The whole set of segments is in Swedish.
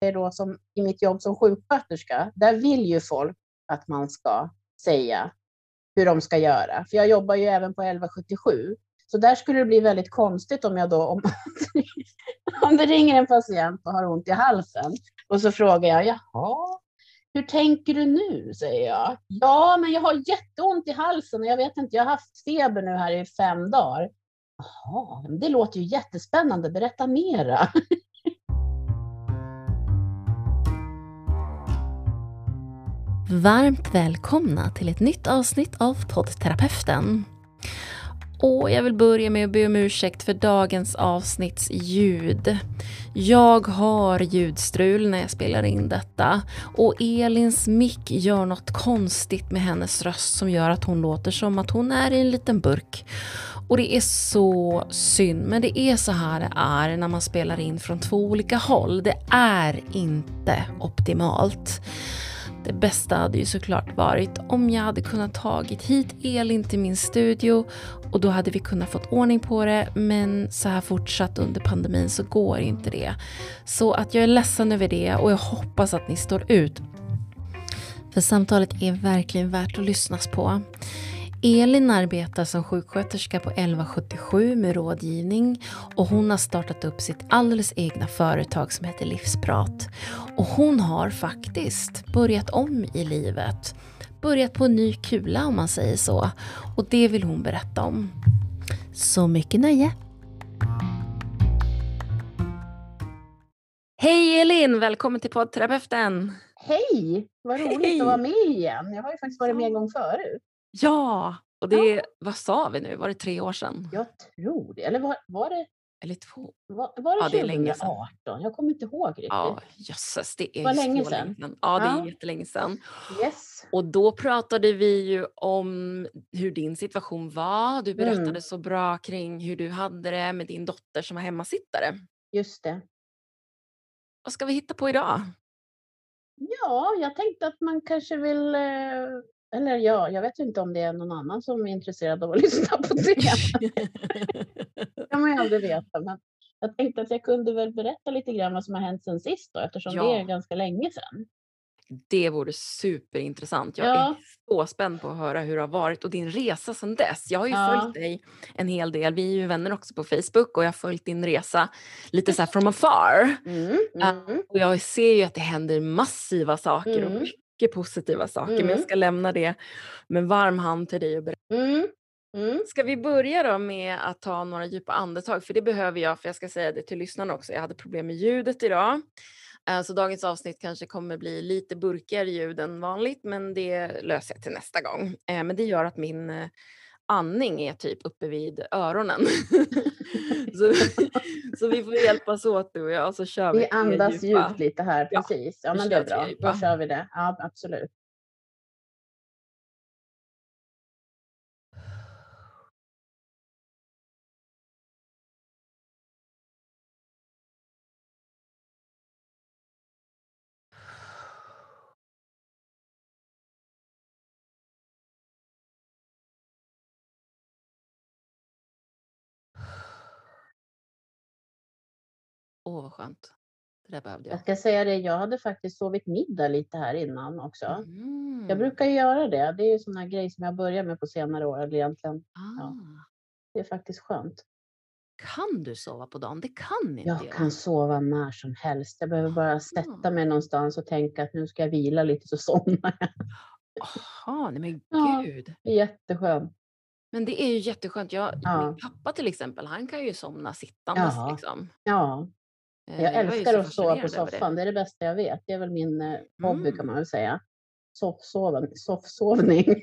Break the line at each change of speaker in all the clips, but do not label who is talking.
är då som i mitt jobb som sjuksköterska, där vill ju folk att man ska säga hur de ska göra. För jag jobbar ju även på 1177. Så där skulle det bli väldigt konstigt om jag då, om, om det ringer en patient och har ont i halsen och så frågar jag, jaha, hur tänker du nu? säger jag. Ja, men jag har jätteont i halsen och jag vet inte, jag har haft feber nu här i fem dagar. Jaha, det låter ju jättespännande, berätta mera.
Varmt välkomna till ett nytt avsnitt av poddterapeuten. Och jag vill börja med att be om ursäkt för dagens avsnitts ljud. Jag har ljudstrul när jag spelar in detta och Elins mick gör något konstigt med hennes röst som gör att hon låter som att hon är i en liten burk. Och det är så synd, men det är så här det är när man spelar in från två olika håll. Det är inte optimalt. Det bästa hade ju såklart varit om jag hade kunnat tagit hit Elin till min studio och då hade vi kunnat fått ordning på det men så här fortsatt under pandemin så går inte det. Så att jag är ledsen över det och jag hoppas att ni står ut. För samtalet är verkligen värt att lyssnas på. Elin arbetar som sjuksköterska på 1177 med rådgivning och hon har startat upp sitt alldeles egna företag som heter Livsprat. Och hon har faktiskt börjat om i livet. Börjat på en ny kula om man säger så. Och det vill hon berätta om. Så mycket nöje! Hej Elin! Välkommen till poddterapeuten!
Hej! Vad roligt Hej. att vara med igen. Jag har ju faktiskt varit med en gång förut.
Ja, och det, ja. vad sa vi nu? Var det tre år sedan?
Jag tror det. Eller var, var det?
Eller två?
Var, var det ja, 2018? Det är jag kommer inte ihåg riktigt.
Ja, jösses, det är
var länge sedan.
sedan. Ja, det ja. är jättelänge sedan.
Yes.
Och då pratade vi ju om hur din situation var. Du berättade mm. så bra kring hur du hade det med din dotter som var hemmasittare.
Just det.
Vad ska vi hitta på idag?
Ja, jag tänkte att man kanske vill eh, eller ja, jag vet inte om det är någon annan som är intresserad av att lyssna på det. det kan man ju aldrig veta. Men jag tänkte att jag kunde väl berätta lite grann vad som har hänt sen sist då, eftersom ja. det är ganska länge sedan.
Det vore superintressant. Jag ja. är så spänd på att höra hur det har varit och din resa sedan dess. Jag har ju ja. följt dig en hel del. Vi är ju vänner också på Facebook och jag har följt din resa lite så här from afar. Mm, mm. och jag ser ju att det händer massiva saker mm. och mycket positiva saker, mm. men jag mm. ska lämna det med varm hand till dig och berätta. Mm. Mm. Ska vi börja då med att ta några djupa andetag? För det behöver jag, för jag ska säga det till lyssnarna också. Jag hade problem med ljudet idag. Eh, så dagens avsnitt kanske kommer bli lite burkigare ljud än vanligt, men det löser jag till nästa gång. Eh, men det gör att min eh, andning är typ uppe vid öronen. så, så, vi får hjälpas åt du och jag så kör
vi. Vi andas djupt lite här, precis. Ja, ja men det är bra. Då kör vi det. Ja, absolut.
Åh, vad skönt. Det där behövde
jag. Jag ska säga det, jag hade faktiskt sovit middag lite här innan också. Mm. Jag brukar göra det. Det är ju sådana grejer som jag börjar med på senare år. Eller egentligen. Ah. Ja. Det är faktiskt skönt.
Kan du sova på dagen? Det kan inte
jag. Jag kan sova när som helst. Jag behöver bara sätta mig någonstans och tänka att nu ska jag vila lite så somnar jag.
Jaha, nej men gud.
Ja, jätteskönt.
Men det är ju jätteskönt. Jag, ja. Min pappa till exempel, han kan ju somna sittandes. Ja. Liksom.
ja. Jag, jag älskar att sova på soffan. Det. det. är det bästa jag vet. Det är väl min eh, hobby mm. kan man väl säga. Soffsovning.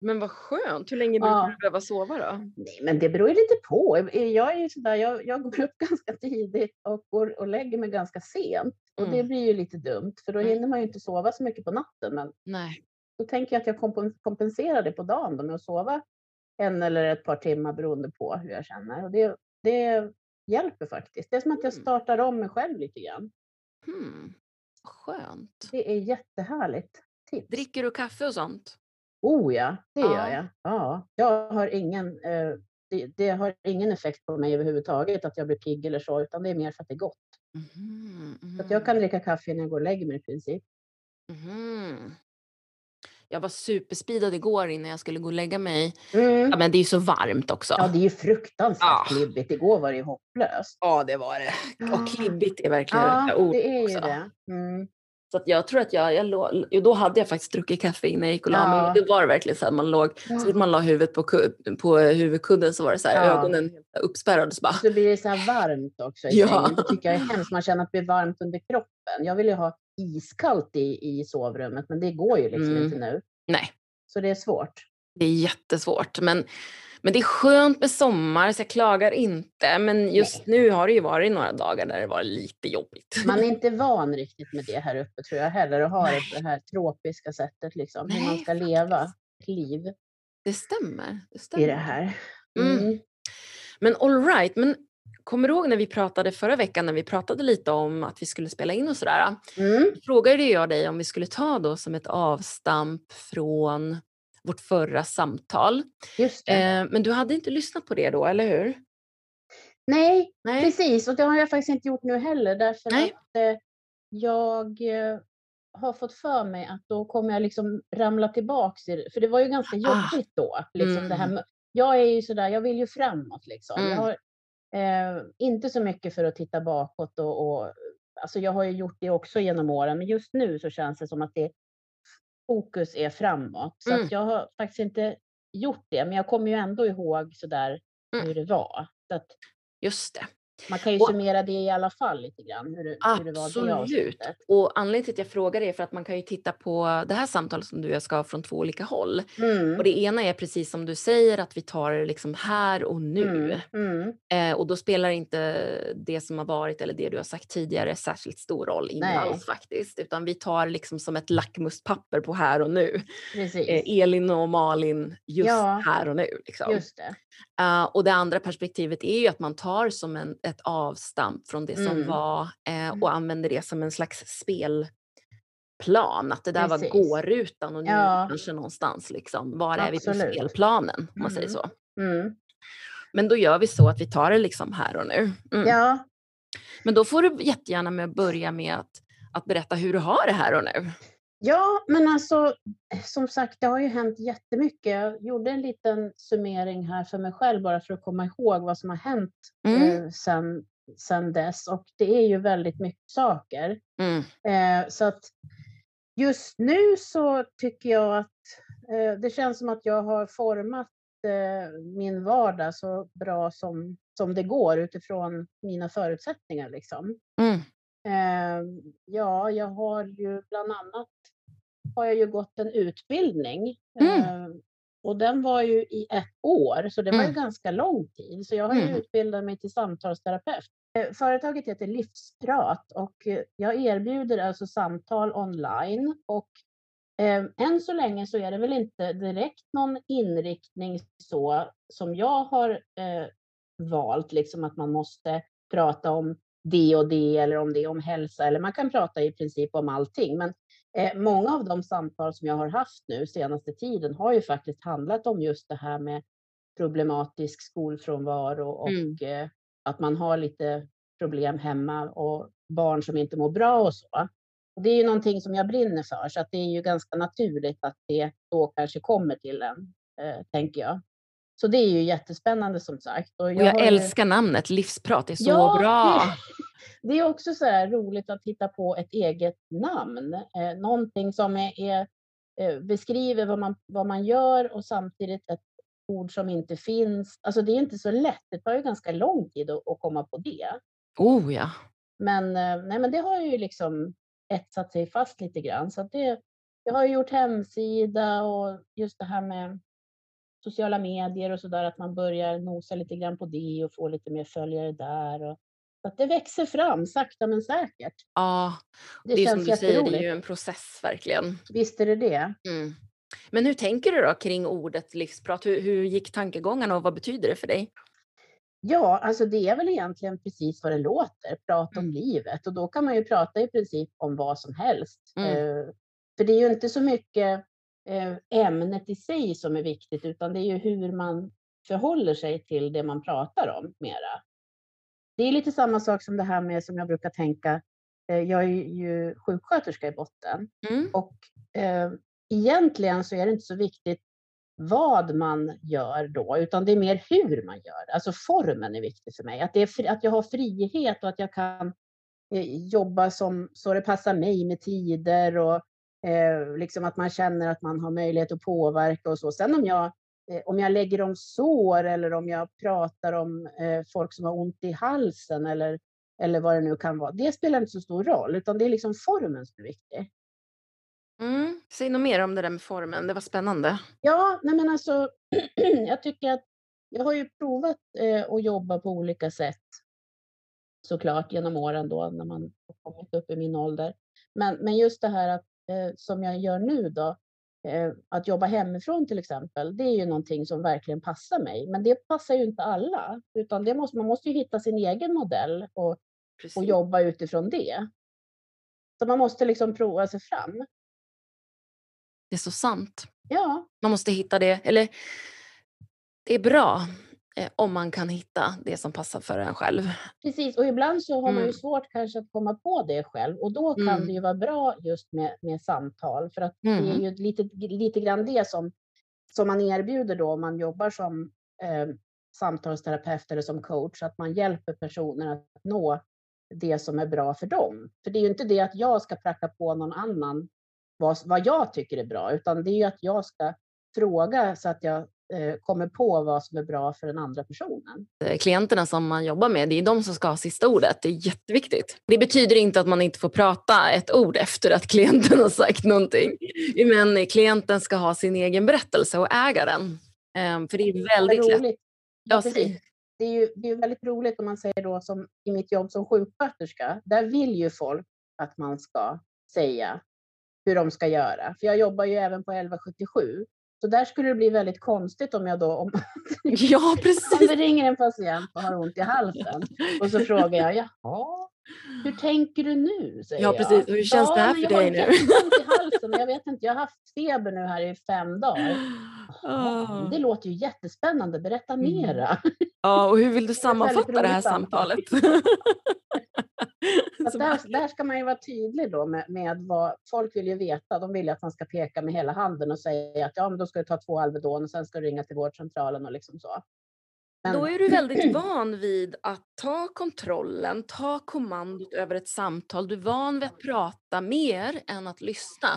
men vad skönt. Hur länge brukar ja. du behöva sova då?
Nej, men det beror ju lite på. Jag, är ju sådär, jag, jag går upp ganska tidigt och går och lägger mig ganska sent. Och mm. det blir ju lite dumt för då mm. hinner man ju inte sova så mycket på natten. Men
Nej.
Då tänker jag att jag kompenserar det på dagen då med att sova en eller ett par timmar beroende på hur jag känner. Och det, det hjälper faktiskt. Det är som att jag mm. startar om mig själv lite grann.
Hmm. Skönt.
Det är jättehärligt.
Tips. Dricker du kaffe och sånt?
Oh ja, det ja. gör jag. Ja, jag har ingen, eh, det, det, har ingen effekt på mig överhuvudtaget att jag blir pigg eller så, utan det är mer för att det är gott.
Mhm,
Så att jag
mhm,
kan dricka kaffe innan jag går och lägger mig i princip.
mhm. Jag var superspeedad igår innan jag skulle gå och lägga mig. Ja,
Mm.
men det är ju så varmt också.
Ja, det är ju fruktansvärt
Ja.
klibbigt. Igår var det ju hopplöst.
Ja, det var det.
Ja.
Och klibbigt är verkligen
Ja,
rätta ordet
det är ju
också.
det. Mm.
Så att jag tror att jag, jag låg, då hade jag faktiskt druckit kaffe innan jag gick och la mig.
Ja.
Det var verkligen så att man låg, så fort man la huvudet på, på huvudkudden så var det så här,
Ja.
ögonen uppspärrade. Så bara,
Så blir det så här varmt också i
Ja.
sängen. Det tycker jag är hemskt. Man känner att det blir varmt under kroppen. Jag vill ju ha iskallt i, i sovrummet, men det går ju liksom
Mm.
inte nu.
nej,
Så det är svårt.
det är jättesvårt. Men, men det är skönt med sommar så jag klagar inte. Men just nu har det ju varit några dagar där det var lite jobbigt.
Man är inte van riktigt med det här uppe tror jag heller. Att ha det på det här tropiska sättet liksom. Hur man
Nej,
ska leva ett liv
Det stämmer. Det stämmer.
i det här.
Mm.
Mm.
Men all right, men kommer du ihåg när vi pratade förra veckan när vi pratade lite om att vi skulle spela in och sådär?
Mm.
Frågade jag dig om vi skulle ta då som ett avstamp från vårt förra samtal.
Just.
Eh, men du hade inte lyssnat på det då, eller hur?
Nej,
Nej.
precis. Och det har jag faktiskt inte gjort nu heller. Därför
Nej.
att eh, jag eh, har fått för mig att då kommer jag liksom ramla tillbaks i det. För det var ju ganska
Ah.
jobbigt då. Liksom det här
Mm.
med, jag är ju sådär, jag vill ju framåt liksom.
Mm.
Jag har eh, inte så mycket för att titta bakåt och, och alltså jag har ju gjort det också genom åren. Men just nu så känns det som att det fokus är framåt. Så
Mm.
att jag har faktiskt inte gjort det. Men jag kommer ju ändå ihåg sådär
Mm.
hur det var. Så att
Just det.
Man kan ju
Och-
summera det i alla fall lite grann. Hur det, hur det
Absolut. Och anledningen till att jag frågar är för att man kan ju titta på det här samtalet som du och jag ska ha från två olika håll.
Mm.
Och det ena är precis som du säger att vi tar det liksom här och nu.
Mm. Mm.
Eh, och då spelar inte det som har varit eller det du har sagt tidigare särskilt stor roll,
Nej.
alls faktiskt. Utan vi tar liksom som ett lackmuspapper på här och nu. Eh, Elin och Malin just
Ja.
här och nu. Liksom.
Just det.
Eh, och det andra perspektivet är ju att man tar som en, ett avstamp från det som
Mm.
var eh, och använder det som en slags spelplan. Att det där
Precis.
var gårutan och nu
Ja.
kanske någonstans liksom. Var är vi på spelplanen? Om man säger
Mm.
så.
Mm.
Men då gör vi så att vi tar det liksom här och nu. Mm.
Ja,
Men då får du jättegärna med börja med att, att berätta hur du har det här och nu.
Ja, men alltså som sagt, det har ju hänt jättemycket. Jag gjorde en liten summering här för mig själv bara för att komma ihåg vad som har hänt
Mm.
eh, sen, sen dess. Och det är ju väldigt mycket saker.
Mm.
Eh, så att just nu så tycker jag att eh, det känns som att jag har format eh, min vardag så bra som, som det går utifrån mina förutsättningar. Liksom.
Mm.
Eh, ja, jag har ju bland annat har jag ju gått en utbildning.
Mm.
Eh, och den var ju i ett år, så det var ju
Mm.
ganska lång tid. Så jag har ju
Mm.
utbildat mig till samtalsterapeut. Eh, Företaget heter Livsprat och eh, jag erbjuder alltså samtal online. Och eh, än så länge så är det väl inte direkt någon inriktning så som jag har eh, valt, liksom att man måste prata om det och det eller om det är om hälsa eller man kan prata i princip om allting. Men eh, många av de samtal som jag har haft nu senaste tiden har ju faktiskt handlat om just det här med problematisk skolfrånvaro och
Mm.
eh, att man har lite problem hemma och barn som inte mår bra och så. Det är ju någonting som jag brinner för så att det är ju ganska naturligt att det då kanske kommer till en, eh, tänker jag. Så det är ju jättespännande som sagt. Och
Och jag
ju-
älskar namnet Livsprat, det är så
Ja,
bra.
Det, det är också så roligt att hitta på ett eget namn. Eh, någonting som är, är, eh, beskriver vad man, vad man gör och samtidigt ett ord som inte finns. Alltså det är inte så lätt. Det tar ju ganska lång tid att, att komma på det.
Oh ja.
Men, eh, nej, men det har ju liksom etsat sig fast lite grann. Så det, jag har ju gjort hemsida och just det här med sociala medier och sådär, att man börjar nosa lite grann på det och få lite mer följare där. Och, så att det växer fram sakta men säkert.
Ja,
Det,
det är som du säger, det är ju en process verkligen.
Visst är det det.
Mm. Men hur tänker du då kring ordet livsprat? Hur, hur gick tankegångarna och vad betyder det för dig?
Ja, alltså det är väl egentligen precis vad det låter, prata om
Mm.
livet. Och då kan man ju prata i princip om vad som helst.
Mm.
Eh, för det är ju inte så mycket ämnet i sig som är viktigt, utan det är ju hur man förhåller sig till det man pratar om mera. det är lite samma sak som det här med som jag brukar tänka. Eh, jag är ju sjuksköterska i botten
Mm.
och eh, egentligen så är det inte så viktigt vad man gör då, utan det är mer hur man gör. Alltså formen är viktig för mig. Att, det är, att jag har frihet och att jag kan eh, jobba som så det passar mig med tider och eh, liksom att man känner att man har möjlighet att påverka och så. Sen om jag, eh, om jag lägger om sår eller om jag pratar om eh, folk som har ont i halsen eller, eller vad det nu kan vara, det spelar inte så stor roll, utan det är liksom formen som är viktig.
Mm. Säg något mer om det där med formen, det var spännande.
Ja, nej men alltså, jag tycker att jag har ju provat eh, att jobba på olika sätt såklart genom åren då när man kommit upp i min ålder. Men, men just det här att, som jag gör nu då, eh, att jobba hemifrån till exempel, det är ju någonting som verkligen passar mig. Men det passar ju inte alla, utan det måste, man måste ju hitta sin egen modell och,
Precis.
och jobba utifrån det. Så man måste liksom prova sig fram.
Det är så sant.
Ja,
Man måste hitta det, eller det är bra eh, om man kan hitta det som passar för en själv.
Precis, och ibland så har man ju
Mm.
svårt kanske att komma på det själv och då kan
Mm.
det ju vara bra just med, med samtal för att det är
Mm.
ju lite, lite grann det som, som man erbjuder då om man jobbar som eh, samtalsterapeut eller som coach, att man hjälper personer att nå det som är bra för dem. För det är ju inte det att jag ska pracka på någon annan vad, vad jag tycker är bra, utan det är ju att jag ska fråga så att jag eh, kommer på vad som är bra för den andra personen.
Eh, Klienterna som man jobbar med, det är de som ska ha sista ordet. Det är jätteviktigt. Det betyder inte att man inte får prata ett ord efter att klienten har sagt någonting. Men klienten ska ha sin egen berättelse och äga den. Eh, För det är väldigt lätt.
roligt.
Ja,
Ja. Det är ju det är väldigt roligt om man säger då som i mitt jobb som sjuksköterska. Där vill ju folk att man ska säga hur de ska göra. För jag jobbar ju även på 1177. Så där skulle det bli väldigt konstigt om jag då, om,
Ja,
om
precis.
det ringer en patient och har ont i halsen och så frågar jag, jaha, hur tänker du nu? Säger
Ja,
jag.
precis. Hur känns det här för
jag
dig
har
nu?
jätteont i halsen, men jag vet inte, jag har haft feber nu här i fem dagar.
Ah.
Det låter ju jättespännande, berätta
Mm.
mera.
Ja, och hur vill du sammanfatta det här samtalet?
Där, där ska man ju vara tydlig då med, med vad folk vill ju veta. De vill ju att man ska peka med hela handen och säga att ja, men då ska du ta två Alvedon och sen ska du ringa till vårdcentralen och liksom så. Men,
Då är du väldigt van vid att ta kontrollen, ta kommandot över ett samtal. Du är van vid att prata mer än att lyssna.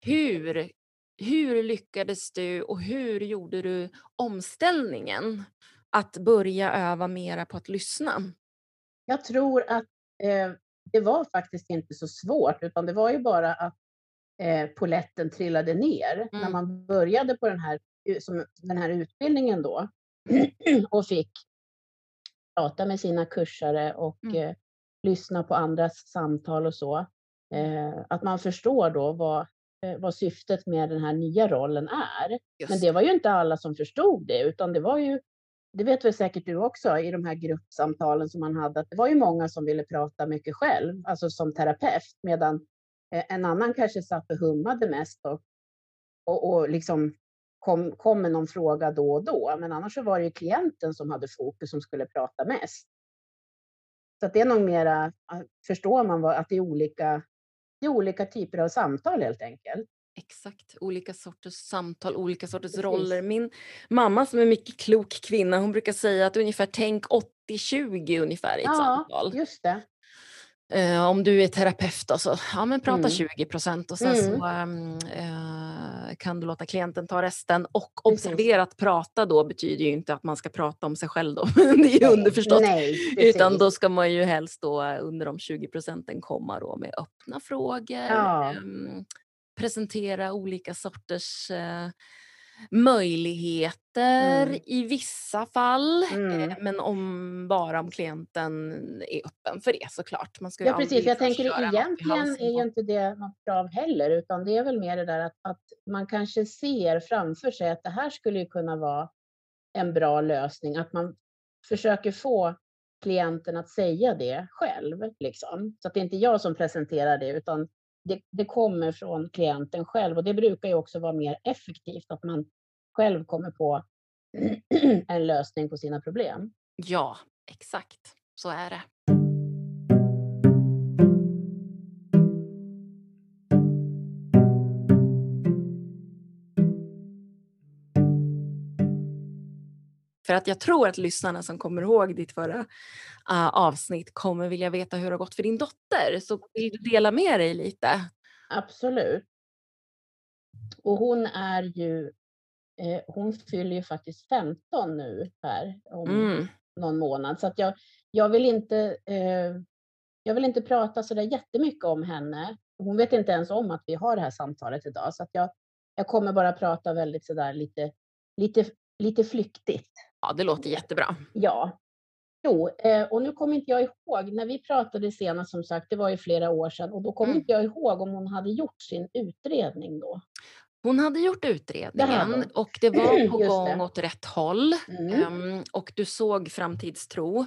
Hur, hur lyckades du och hur gjorde du omställningen att börja öva mera på att lyssna?
jag tror att eh, det var faktiskt inte så svårt, utan det var ju bara att eh, poletten trillade ner när
Mm.
man började på den här, som, den här utbildningen då och fick prata med sina kursare och
Mm.
eh, lyssna på andras samtal och så. Eh, att man förstår då vad, eh, vad syftet med den här nya rollen är. Men
Just
det var ju inte alla som förstod det, utan det var ju, det vet väl säkert du också, i de här gruppsamtalen som man hade, att det var ju många som ville prata mycket själv, alltså som terapeut, medan eh, en annan kanske satt och hummade mest och, och, och liksom kom, kom med någon fråga då och då. Men annars så var det ju klienten som hade fokus som skulle prata mest. Så att det är nog mera, förstår man vad, att det är olika, det är olika typer av samtal helt enkelt.
Exakt, olika sorters samtal, olika sorters
Precis.
roller. Min mamma som är mycket klok kvinna, hon brukar säga att ungefär tänk 80-20 ungefär i ett
Ja,
samtal.
just det.
Eh, om du är terapeut så ja, men prata
Mm.
20 procent och sen
Mm.
så ehm, eh, kan du låta klienten ta resten. Och observera att prata då betyder ju inte att man ska prata om sig själv då. det är ju underförstått.
Nej,
Utan då ska man ju helst då under de 20 procenten komma då med öppna frågor.
Ja.
ehm, presentera olika sorters eh, möjligheter
Mm.
i vissa fall.
Mm.
Eh, men om bara om klienten är öppen för det såklart. Man ska
Ja, precis. Jag tänker egentligen är ju inte det något krav heller, utan det är väl mer det där att, att man kanske ser framför sig att det här skulle kunna vara en bra lösning, att man försöker få klienten att säga det själv, liksom. Så att det är inte jag som presenterar det, utan det, det kommer från klienten själv och det brukar ju också vara mer effektivt, att man själv kommer på en lösning på sina problem.
Ja, exakt. Så är det. För att jag tror att lyssnarna som kommer ihåg ditt förra uh, avsnitt kommer vilja veta hur det har gått för din dotter. Så vill du dela med dig lite?
Absolut. Och hon är ju, eh, hon fyller ju faktiskt 15 nu här om mm. någon månad. Så att jag, jag vill inte, eh, jag vill inte prata så där jättemycket om henne. Hon vet inte ens om att vi har det här samtalet idag. Så att jag, jag kommer bara prata väldigt sådär lite, lite, lite flyktigt.
Ja, det låter jättebra.
Ja. Jo, eh, och nu kommer inte jag ihåg, när vi pratade senast som sagt, det var ju flera år sedan, och då kommer mm. inte jag ihåg om hon hade gjort sin utredning då.
Hon hade gjort utredningen det och det var på gång det. åt rätt håll. Mm. Um, och du såg framtidstro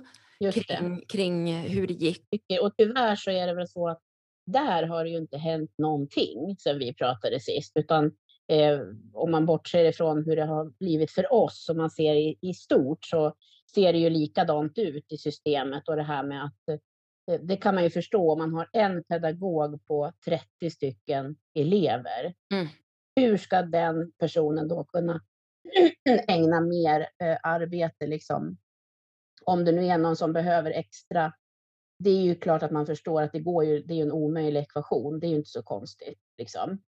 kring, kring, hur det gick.
Och tyvärr så är det väl så att där har det ju inte hänt någonting sedan vi pratade sist, utan eh, om man bortser ifrån hur det har blivit för oss, om man ser i, i stort, så ser det ju likadant ut i systemet och det här med att eh, det kan man ju förstå om man har en pedagog på 30 stycken elever. Mm. Hur ska den personen då kunna ägna mer eh, arbete liksom? Om det nu är någon som behöver extra. Det är ju klart att man förstår att det går ju, det är en omöjlig ekvation. Det är ju inte så konstigt liksom.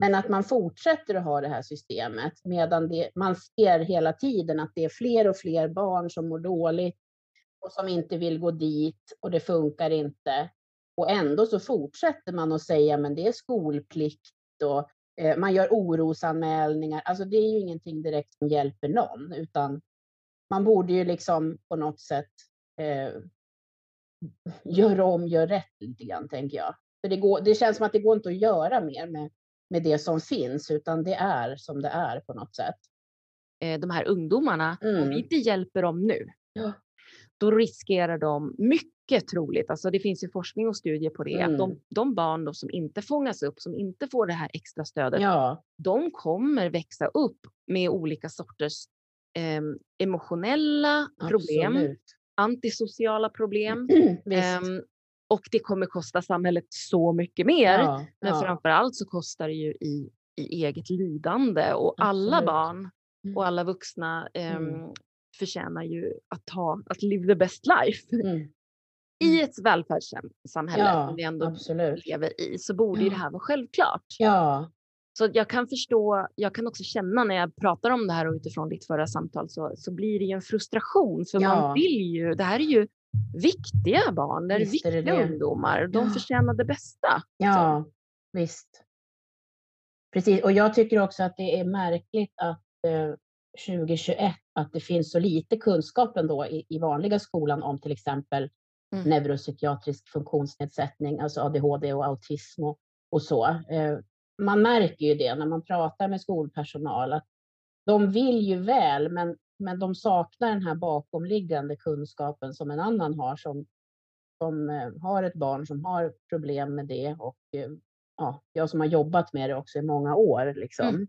Men att man fortsätter att ha det här systemet medan det, man ser hela tiden att det är fler och fler barn som mår dåligt och som inte vill gå dit och det funkar inte. Och ändå så fortsätter man att säga men det är skolplikt och eh, man gör orosanmälningar. Alltså det är ju ingenting direkt som hjälper någon utan man borde ju liksom på något sätt eh, göra om, göra rätt lite grann tänker jag. För det, går, det känns som att det går inte att göra mer med med det som finns, utan det är som det är på något sätt.
Eh, de här ungdomarna, mm. om vi inte hjälper dem nu, ja. då riskerar de mycket troligt, alltså det finns ju forskning och studier på det, mm. att de, mm. de barn då som inte fångas upp, som inte får det här extra stödet, ja. de kommer växa upp med olika sorters eh, emotionella problem, Absolut. antisociala problem. eh, och det kommer kosta samhället så mycket mer. Ja, men ja. framför allt så kostar det ju i, i eget lidande och Absolut. alla barn mm. och alla vuxna eh, mm. förtjänar ju att ha, att live the best life. Mm. I mm. ett välfärdssamhälle ja, som vi ändå absolut. lever i så borde ju det här vara självklart.
Ja.
Så jag kan förstå, jag kan också känna när jag pratar om det här och utifrån ditt förra samtal så, så blir det ju en frustration för man vill ju, det här är ju viktiga barn, det är visst viktiga det ungdomar. De ja. förtjänar det bästa.
Ja, så. visst. Precis, och jag tycker också att det är märkligt att eh, 2021 att det finns så lite kunskap ändå i, i vanliga skolan om till exempel mm. neuropsykiatrisk funktionsnedsättning, alltså ADHD och autism och, och så. Eh, man märker ju det när man pratar med skolpersonal att de vill ju väl, men men de saknar den här bakomliggande kunskapen som en annan har som, som eh, har ett barn som har problem med det och eh, ja, jag som har jobbat med det också i många år. Liksom. Mm.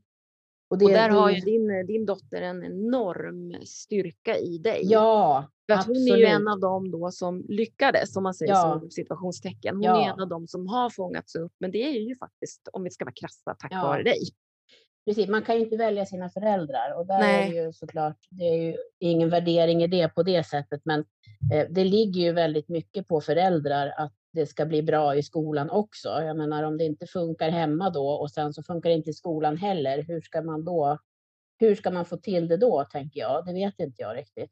Och, det, och, där har ju din, din dotter en enorm styrka i dig.
Ja,
För att hon är ju en av dem då som lyckades, om man säger ja. så, situationstecken. Hon ja. är en av dem som har fångats upp, men det är ju faktiskt, om vi ska vara krassa, tack ja. vare dig.
Precis, man kan ju inte välja sina föräldrar och där Nej. är ju såklart, det är ju ingen värdering i det på det sättet, men eh, det ligger ju väldigt mycket på föräldrar att det ska bli bra i skolan också. Jag menar om det inte funkar hemma då och sen så funkar det inte i skolan heller, hur ska man då, hur ska man få till det då tänker jag? Det vet inte jag riktigt.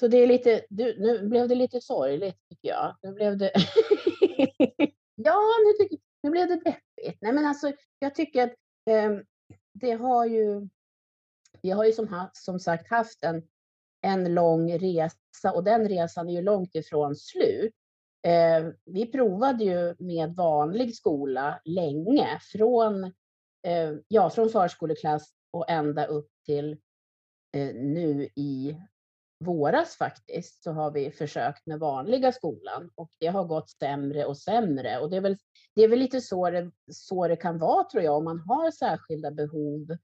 Så det är lite, du, nu blev det lite sorgligt tycker jag. Nu blev det, ja nu, tycker, nu blev det deppigt. Nej men alltså jag tycker att um, det har ju, vi har ju som, som sagt haft en, en lång resa och den resan är ju långt ifrån slut. Eh, vi provade ju med vanlig skola länge, från, eh, ja, från förskoleklass och ända upp till eh, nu i våras faktiskt så har vi försökt med vanliga skolan och det har gått sämre och sämre. Och det är väl, det är väl lite så det, så det kan vara tror jag om man har särskilda behov.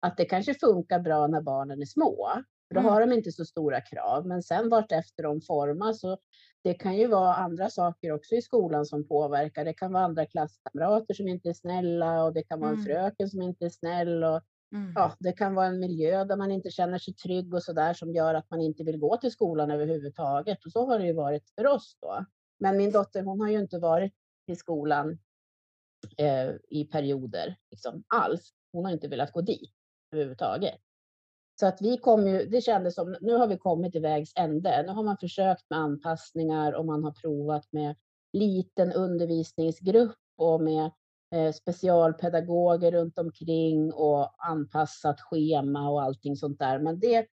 Att det kanske funkar bra när barnen är små. Då mm. har de inte så stora krav, men sen vart efter de formas så det kan ju vara andra saker också i skolan som påverkar. Det kan vara andra klasskamrater som inte är snälla och det kan vara en mm. fröken som inte är snäll. Och, mm. ja, det kan vara en miljö där man inte känner sig trygg och så där som gör att man inte vill gå till skolan överhuvudtaget. Och så har det ju varit för oss då. Men min dotter, hon har ju inte varit i skolan eh, i perioder liksom, alls. Hon har inte velat gå dit överhuvudtaget. Så att vi kom ju, det kändes som, nu har vi kommit till vägs ände. Nu har man försökt med anpassningar och man har provat med liten undervisningsgrupp och med specialpedagoger runt omkring och anpassat schema och allting sånt där. Men det,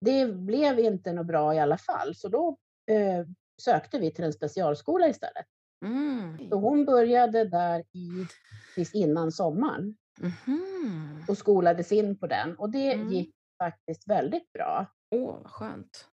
det blev inte något bra i alla fall, så då eh, sökte vi till en specialskola istället. Mm. Så hon började där i, precis innan sommaren. Mm. Och skolades in på den och det mm. gick faktiskt väldigt bra.
Åh, vad skönt.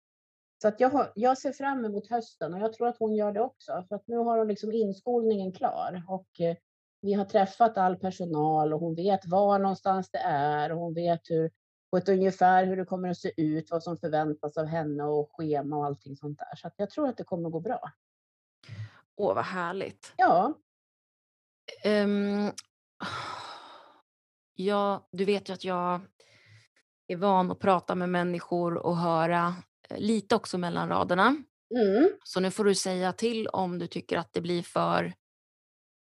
Så att jag, har, jag ser fram emot hösten och jag tror att hon gör det också. För att nu har hon liksom inskolningen klar och eh, vi har träffat all personal och hon vet var någonstans det är och hon vet hur, på ett ungefär hur det kommer att se ut, vad som förväntas av henne och schema och allting sånt där. Så jag tror att det kommer att gå bra.
Åh, vad härligt.
Ja.
Um, ja, du vet ju att jag är van att prata med människor och höra eh, lite också mellan raderna. Mm. Så nu får du säga till om du tycker att det blir för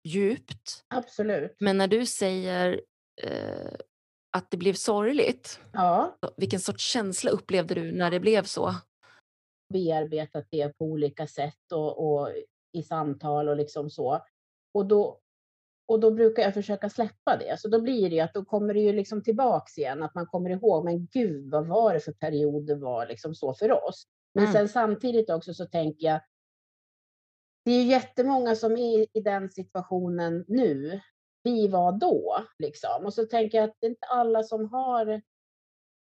djupt.
Absolut.
Men när du säger eh, att det blev sorgligt,
ja.
vilken sorts känsla upplevde du när det blev så?
Bearbetat det på olika sätt och, och i samtal och liksom så. Och då, och då brukar jag försöka släppa det. Så då blir det att då kommer det ju liksom tillbaks igen, att man kommer ihåg, men gud, vad var det för period det var liksom så för oss? Men mm. sen samtidigt också så tänker jag, det är ju jättemånga som är i den situationen nu. Vi var då, liksom. Och så tänker jag att det är inte alla som har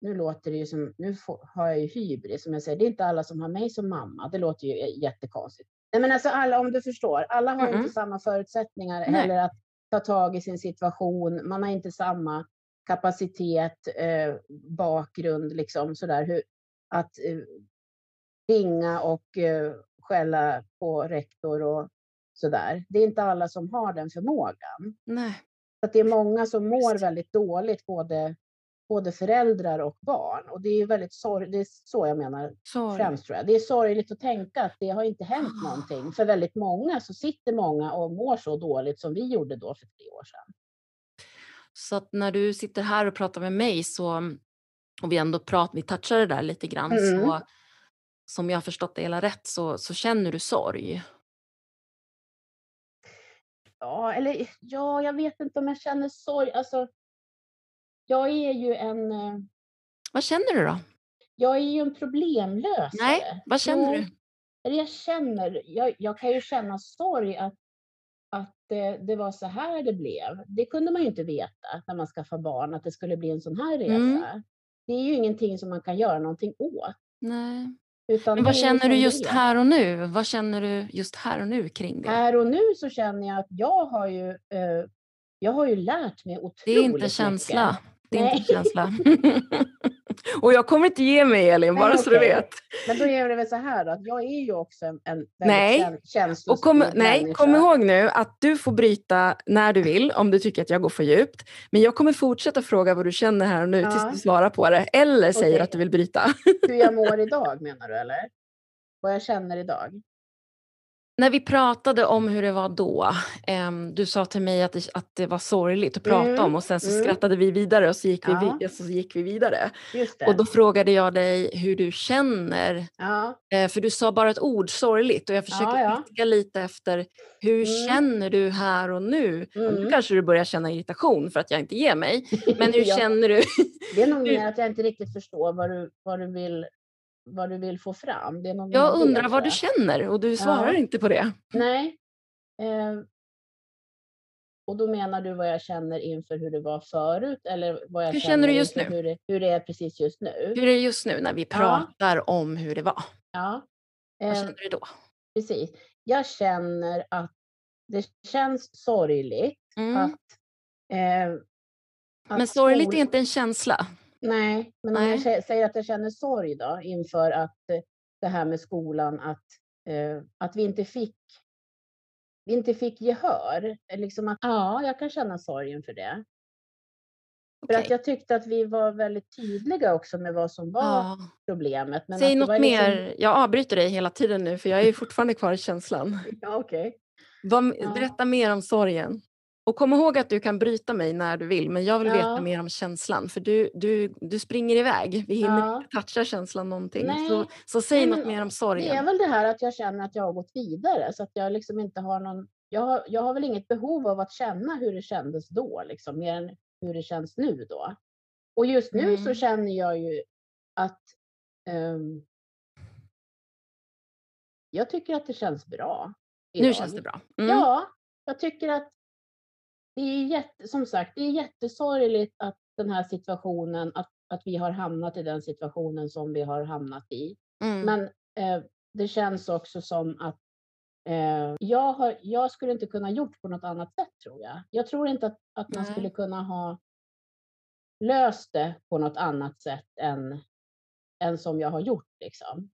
nu låter det ju som, nu får, har jag ju hybris som jag säger, det är inte alla som har mig som mamma. Det låter ju jättekonstigt. Nej, men alltså alla, om du förstår, alla har mm. inte samma förutsättningar Nej. heller att ta tag i sin situation. Man har inte samma kapacitet, eh, bakgrund, liksom sådär. Hur, att eh, ringa och eh, skälla på rektor och sådär. Det är inte alla som har den förmågan.
Nej.
Så det är många som mår väldigt dåligt, både både föräldrar och barn. Och det är väldigt sorgligt, det är så jag menar Sorg. främst tror jag. Det är sorgligt att tänka att det har inte hänt oh. någonting. För väldigt många så sitter många och mår så dåligt som vi gjorde då för tre år sedan.
Så att när du sitter här och pratar med mig så, och vi ändå pratar, vi touchar det där lite grann, mm. så som jag har förstått det hela rätt så, så känner du sorg.
Ja, eller ja, jag vet inte om jag känner sorg. Alltså, jag är ju en... Eh,
vad känner du då?
Jag är ju en problemlösare.
Nej, vad känner
du? Jag känner, jag, jag kan ju känna sorg att, att det, det, var så här det blev. Det kunde man ju inte veta när man skaffade barn, att det skulle bli en sån här resa. Mm. Det är ju ingenting som man kan göra någonting åt.
Nej. Utan Men vad känner du just här och nu? Vad känner du just här och nu kring det?
Här och nu så känner jag att jag har ju, eh, jag har ju lärt mig otroligt mycket.
Det är inte känsla. Mycket. Det är inte känsla. och jag kommer inte ge mig Elin, bara Nej, så okay. du vet.
Men då är det väl så här då, att jag är ju också en väldigt nej. känslostor
och kom, Nej, kom ihåg nu att du får bryta när du vill om du tycker att jag går för djupt. Men jag kommer fortsätta fråga vad du känner här och nu ja. tills du svarar på det. Eller säger okay. att du vill bryta.
Hur jag mår idag menar du eller? Vad jag känner idag?
När vi pratade om hur det var då, eh, du sa till mig att det, att det var sorgligt att prata mm. om och sen så mm. skrattade vi vidare och så gick, ja. vi, så gick vi vidare. Och då frågade jag dig hur du känner.
Ja.
Eh, för du sa bara ett ord, sorgligt, och jag försöker ja, ja. lite efter hur mm. känner du här och nu? Mm. Nu kanske du börjar känna irritation för att jag inte ger mig. Men hur känner du?
det är nog mer att jag inte riktigt förstår vad du, vad du vill vad du vill få fram. Det är
jag undrar vad du känner och du svarar ja. inte på det.
Nej. Eh, och då menar du vad jag känner inför hur det var förut eller vad jag
hur känner, du just nu?
Hur det, hur det är precis just nu?
Hur är det just nu när vi pratar ja. om hur det var?
Ja.
Vad känner du då?
Precis. Jag känner att det känns sorgligt mm. att, eh,
Men sorgligt är inte en känsla.
Nej, men om jag säger att jag känner sorg då inför att eh, det här med skolan, att, eh, att vi inte fick vi inte fick gehör. Liksom att, ja, jag kan känna sorgen för det. För att jag tyckte att vi var väldigt tydliga också med vad som var ja. problemet.
Men Säg något liksom... mer. Jag avbryter dig hela tiden nu för jag är fortfarande kvar i känslan.
Ja, okay.
Berätta ja. mer om sorgen. Och kom ihåg att du kan bryta mig när du vill, men jag vill ja. veta mer om känslan. För du, du, du springer iväg. Vi hinner ja. inte toucha känslan någonting. Så, så säg Nej, något mer om sorgen.
Det är väl det här att jag känner att jag har gått vidare. Så att jag liksom inte har någon... Jag har, jag har väl inget behov av att känna hur det kändes då, liksom, mer än hur det känns nu då. Och just nu mm. så känner jag ju att um, jag tycker att det känns bra.
Idag. Nu känns det bra.
Mm. Ja, jag tycker att det är jätte, som sagt, det är jättesorgligt att den här situationen, att, att vi har hamnat i den situationen som vi har hamnat i. Mm. Men eh, det känns också som att eh, jag, har, jag skulle inte kunna gjort på något annat sätt tror jag. Jag tror inte att, att man Nej. skulle kunna ha löst det på något annat sätt än, än som jag har gjort. Liksom.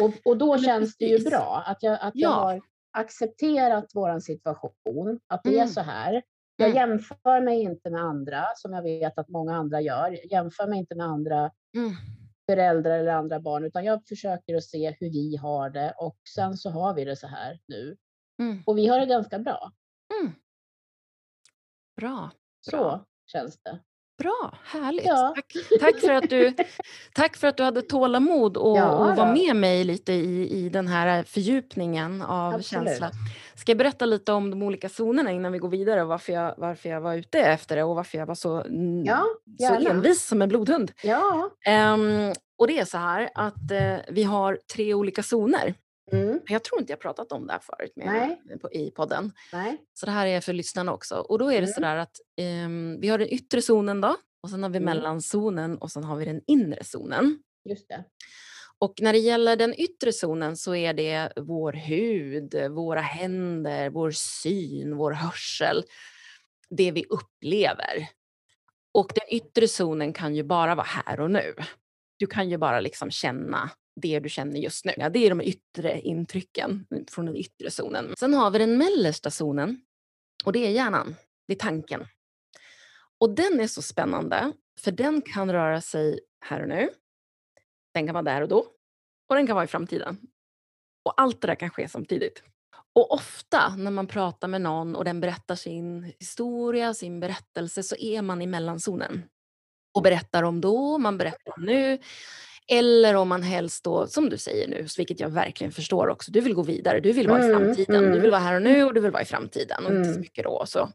Och, och då Men känns precis. det ju bra att jag, att ja. jag har accepterat vår situation, att det mm. är så här. Jag mm. jämför mig inte med andra, som jag vet att många andra gör. Jag jämför mig inte med andra mm. föräldrar eller andra barn, utan jag försöker att se hur vi har det och sen så har vi det så här nu. Mm. Och vi har det ganska bra.
Mm. Bra.
Så bra. känns det.
Bra, härligt. Ja. Tack, tack, för att du, tack för att du hade tålamod och, ja, och var med mig lite i, i den här fördjupningen av Absolut. känsla. Ska jag berätta lite om de olika zonerna innan vi går vidare och varför jag, varför jag var ute efter det och varför jag var så, ja, så envis som en blodhund?
Ja.
Um, och det är så här att uh, vi har tre olika zoner. Mm. Jag tror inte jag pratat om det här förut med, på, i podden.
Nej.
Så det här är för lyssnarna också. Och då är det mm. så där att um, vi har den yttre zonen då och sen har vi mm. mellanzonen och sen har vi den inre zonen.
Just det.
Och när det gäller den yttre zonen så är det vår hud, våra händer, vår syn, vår hörsel, det vi upplever. Och den yttre zonen kan ju bara vara här och nu. Du kan ju bara liksom känna det du känner just nu. Ja, det är de yttre intrycken från den yttre zonen. Sen har vi den mellersta zonen och det är hjärnan, det är tanken. Och den är så spännande för den kan röra sig här och nu. Den kan vara där och då och den kan vara i framtiden. Och allt det där kan ske samtidigt. Och ofta när man pratar med någon och den berättar sin historia, sin berättelse, så är man i mellanzonen. Och berättar om då, man berättar om nu. Eller om man helst då, som du säger nu, vilket jag verkligen förstår också, du vill gå vidare, du vill vara mm, i framtiden. Mm. Du vill vara här och nu och du vill vara i framtiden och mm. inte så mm. mycket då. Så.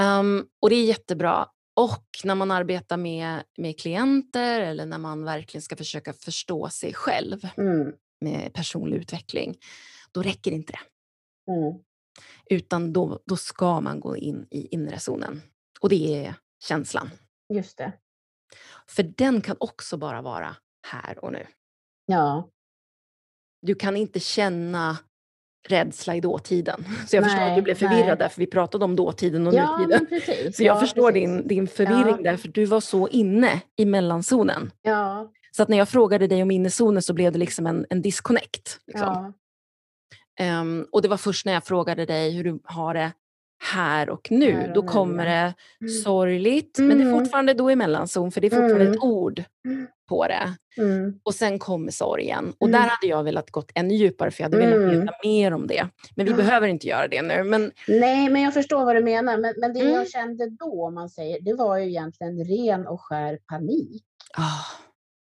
Um, och det är jättebra. Och när man arbetar med, med klienter eller när man verkligen ska försöka förstå sig själv mm. med personlig utveckling, då räcker inte det. Mm. Utan då, då ska man gå in i inre zonen. Och det är känslan.
Just det.
För den kan också bara vara här och nu.
Ja.
Du kan inte känna rädsla i dåtiden. Så jag nej, förstår att du blev förvirrad nej. där, för vi pratade om dåtiden och ja, nutiden. Precis, så jag ja, förstår din, din förvirring ja. där, för du var så inne i mellanzonen.
Ja.
Så att när jag frågade dig om innezonen så blev det liksom en, en disconnect. Liksom. Ja. Um, och det var först när jag frågade dig hur du har det här och nu, här och då kommer det mm. sorgligt, mm. men det är mm. fortfarande då i mellanzon, för det är fortfarande mm. ett ord på det. Mm. Och sen kommer sorgen. Och där mm. hade jag velat gått ännu djupare, för jag hade velat veta mer om det. Men vi behöver inte göra det nu. Men...
Nej, men jag förstår vad du menar. Men, men det jag kände då, om man säger, det var ju egentligen ren och skär panik.
Oh.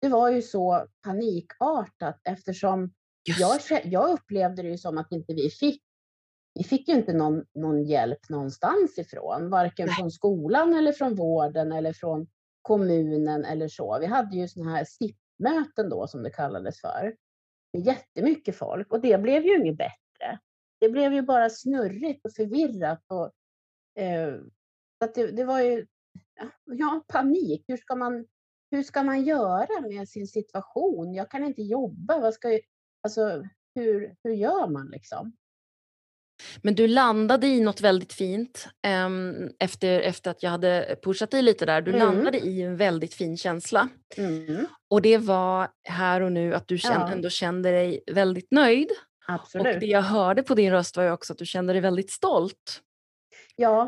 Det var ju så panikartat eftersom jag, jag upplevde det ju som att inte vi fick vi fick ju inte någon, någon hjälp någonstans ifrån, varken Nej. från skolan eller från vården eller från kommunen eller så. Vi hade ju sådana här SIP-möten då som det kallades för. Med jättemycket folk och det blev ju inget bättre. Det blev ju bara snurrigt och förvirrat. Och, eh, att det, det, var ju ja, panik. Hur ska, man, hur ska man göra med sin situation? Jag kan inte jobba. Vad ska jag, alltså, hur, hur gör man liksom?
Men du landade i något väldigt fint um, efter, efter att jag hade pushat dig lite där. Du mm. landade i en väldigt fin känsla.
Mm.
Och det var här och nu att du kände, ja. ändå kände dig väldigt nöjd.
Absolut.
Och det jag hörde på din röst var ju också att du kände dig väldigt stolt.
Ja,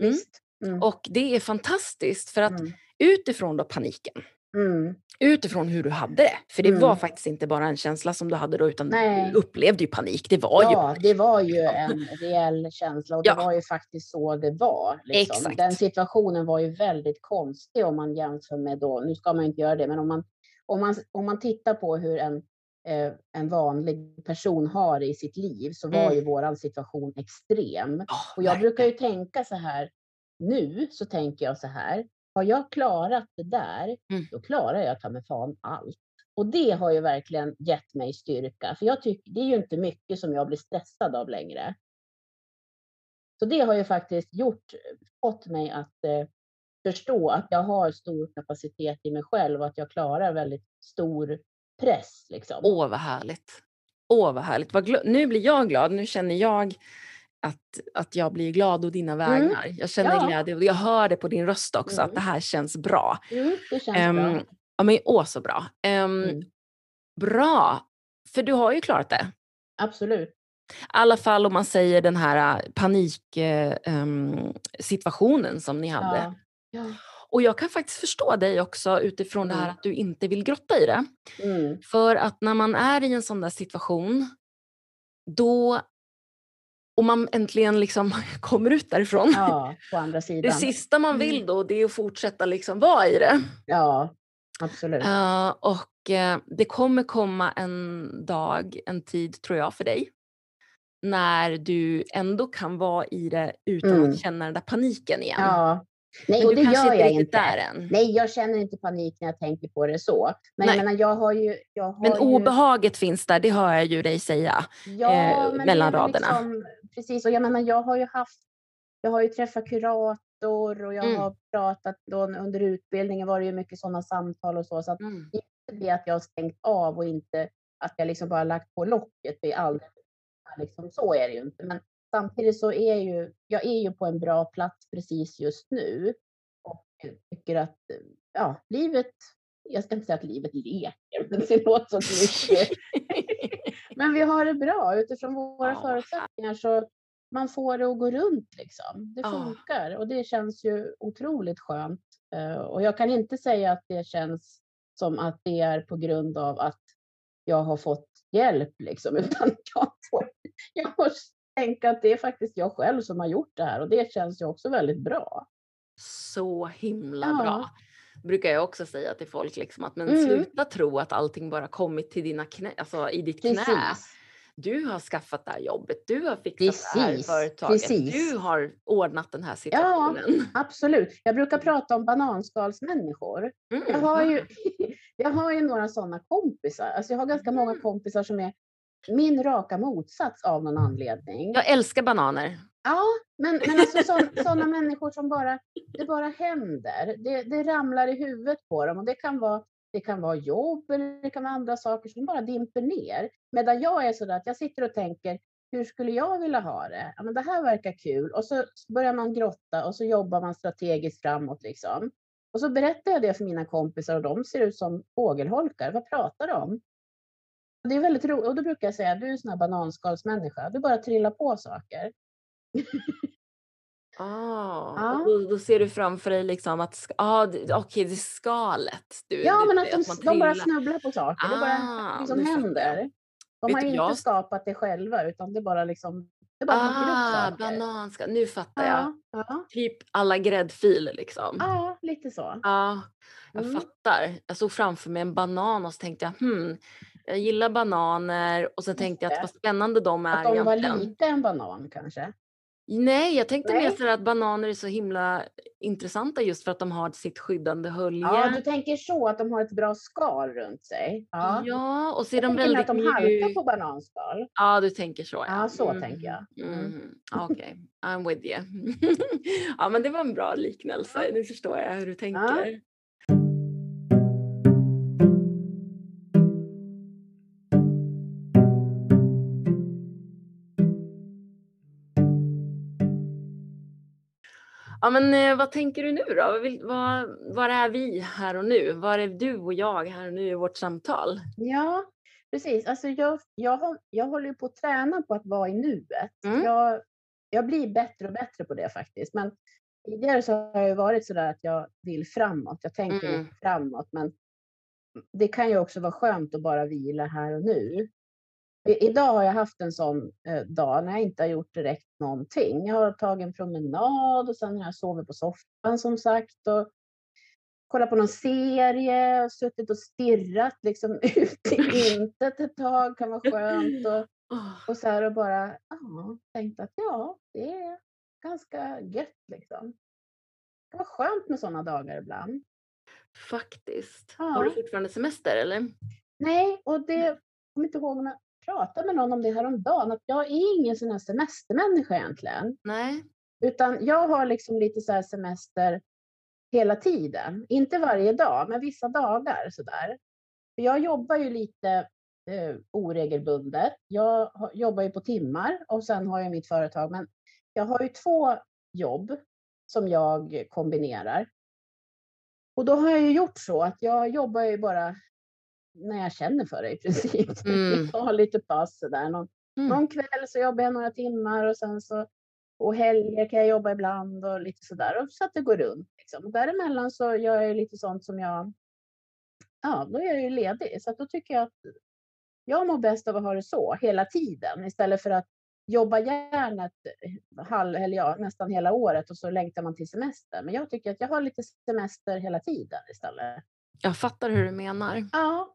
mm.
visst.
Mm. Och det är fantastiskt för att mm. utifrån då paniken,
mm.
utifrån hur du hade det, för det var faktiskt inte bara en känsla som du hade då utan Nej. du upplevde ju panik. Det var
ja,
ju panik.
det var ju en reell känsla och det var ju faktiskt så det var. Liksom.
Exakt.
Den situationen var ju väldigt konstig om man jämför med då, nu ska man inte göra det, men om man, om man, om man tittar på hur en eh, en vanlig person har i sitt liv så var mm. ju våran situation extrem.
Oh,
och jag brukar ju tänka så här, nu så tänker jag så här, har jag klarat det där,
mm.
då klarar jag ta mig fan allt. Och det har ju verkligen gett mig styrka, för jag tycker det är ju inte mycket som jag blir stressad av längre. Så det har ju faktiskt gjort, fått mig att eh, förstå att jag har stor kapacitet i mig själv och att jag klarar väldigt stor press. Liksom.
Åh, vad härligt. Åh, vad härligt. Vad nu blir jag glad. Nu känner jag att, att jag blir glad å dina mm. vägnar. Mm. Jag känner ja. glädje och jag hör det på din röst också mm. att det här känns bra.
Mm, det känns um, bra.
Ja, men åh så bra. Um, bra, för du har ju klarat det.
Absolut.
I alla fall om man säger den här paniksituationen äh, um, som ni hade.
Ja. Ja.
Och jag kan faktiskt förstå dig också utifrån det här mm. att du inte vill grotta i det. För att när man är i en sån där situation, då och man äntligen liksom kommer ut därifrån.
Ja, på andra sidan.
Det sista man vill mm. då det är att fortsätta liksom vara i det.
Ja, absolut.
Uh, och uh, det kommer komma en dag, en tid tror jag för dig, när du ändå kan vara i det utan mm. att känna den där paniken igen.
Ja, Nej, och det gör jag inte. Nej, jag känner inte panik när jag tänker på det så. Men Nej. jag menar, jag har ju... Jag har
men obehaget finns där, det hör jag ju dig säga ja, eh, mellan raderna. Liksom,
precis, och jag menar, jag har ju haft... Jag har ju träffat kurator och jag mm. har pratat då, under utbildningen var det ju mycket sådana samtal och så. Så att
mm.
inte det att jag har stängt av och inte att jag liksom bara lagt på locket. Det är aldrig, liksom, så är det ju inte. Men samtidigt så är ju, jag är ju på en bra plats precis just nu och tycker att ja, livet, jag ska inte säga att livet leker, men det låter så mycket. men vi har det bra utifrån våra ja. förutsättningar så man får det att gå runt liksom. Det funkar och det känns ju otroligt skönt. Eh, och jag kan inte säga att det känns som att det är på grund av att jag har fått hjälp liksom, utan jag, får, jag har tänka att det är faktiskt jag själv som har gjort det här och det känns ju också väldigt bra.
Så himla ja. bra. Brukar jag också säga till folk liksom att men mm. sluta tro att allting bara kommit till dina knä, alltså i ditt
Precis.
knä. Du har skaffat det här jobbet, du har fixat Precis. det här företaget, Precis. du har ordnat den här situationen.
Ja, absolut. Jag brukar prata om bananskalsmänniskor. Mm. Jag, har ju, jag har ju några sådana kompisar. Alltså jag har ganska mm. många kompisar som är min raka motsats av någon anledning.
Jag älskar bananer.
Ja, men, men alltså sådana människor som bara, det bara händer. Det, det ramlar i huvudet på dem och det kan vara det kan vara jobb eller det kan vara andra saker som bara dimper ner. Medan jag är sådär att jag sitter och tänker, hur skulle jag vilja ha det? Ja, men det här verkar kul. Och så börjar man grotta och så jobbar man strategiskt framåt. Liksom. Och så berättar jag det för mina kompisar och de ser ut som fågelholkar. Vad pratar de om? Det är väldigt roligt och då brukar jag säga du är en sån här bananskalsmänniska. Du bara trillar på saker.
Ah, ja. då, då, ser du framför dig liksom att ah, okej, okay, det är skalet. Du,
ja, men att, att de, de, bara snubblar på saker. Ah, det bara liksom händer. De har inte jag... skapat det själva utan det bara liksom det bara
ah, bananskal. Nu fattar
jag. Ja.
Typ alla gräddfiler liksom.
Ja, lite så.
Ja, jag mm. fattar. Jag såg framför mig en banan och så tänkte jag hmm, jag gillar bananer och så tänkte jag att vad spännande de är
Att de
egentligen.
var lite en banan kanske?
Nej, jag tänkte Nej. mer så att bananer är så himla intressanta just för att de har sitt skyddande hölje.
Ja, du tänker så att de har ett bra skal runt sig.
Ja, ja och så är
jag
de väldigt
att de halkar på bananskal.
Ja, du tänker så.
Ja, ja så mm. tänker jag.
Mm. Mm. Okej, okay. I'm with you. ja, men det var en bra liknelse. Nu förstår jag hur du tänker. Ja. Men eh, vad tänker du nu då? Var, var är vi här och nu? Var är du och jag här och nu i vårt samtal?
Ja, precis. Alltså jag, jag, jag håller på att träna på att vara i nuet.
Mm.
Jag, jag blir bättre och bättre på det faktiskt. Men tidigare så har jag varit sådär att jag vill framåt. Jag tänker
Mm.
framåt. Men det kan ju också vara skönt att bara vila här och nu. Idag har jag haft en sån eh, dag när jag inte har gjort direkt någonting. Jag har tagit en promenad och sen har jag sovit på soffan som sagt. Och kollat på någon serie och suttit och stirrat liksom ut i intet ett tag. Kan vara skönt. Och, och så här och bara ja, tänkt att ja, det är ganska gött liksom. Det kan vara skönt med sådana dagar ibland.
faktiskt. Har du
Ja.
fortfarande semester eller?
Nej, och det jag kommer inte ihåg om jag pratade med någon om det häromdagen, att jag är ingen sån här semestermänniska egentligen.
Nej.
Utan jag har liksom lite så här semester hela tiden. Inte varje dag, men vissa dagar sådär. För jag jobbar ju lite eh, oregelbundet. Jag jobbar ju på timmar och sen har jag mitt företag. Men jag har ju två jobb som jag kombinerar. Och då har jag ju gjort så att jag jobbar ju bara när jag känner för det i princip.
Mm.
Jag har lite pass sådär. Någon,
Mm.
någon kväll så jobbar jag några timmar och sen så och helger kan jag jobba ibland och lite sådär. Och så att det går runt. Liksom. Och däremellan så gör jag lite sånt som jag, ja då är jag ju ledig. Så då tycker jag att jag mår bäst av att ha det så hela tiden istället för att jobba järnet halv, eller ja, nästan hela året och så längtar man till semester. Men jag tycker att jag har lite semester hela tiden istället.
Jag fattar hur du menar.
Ja,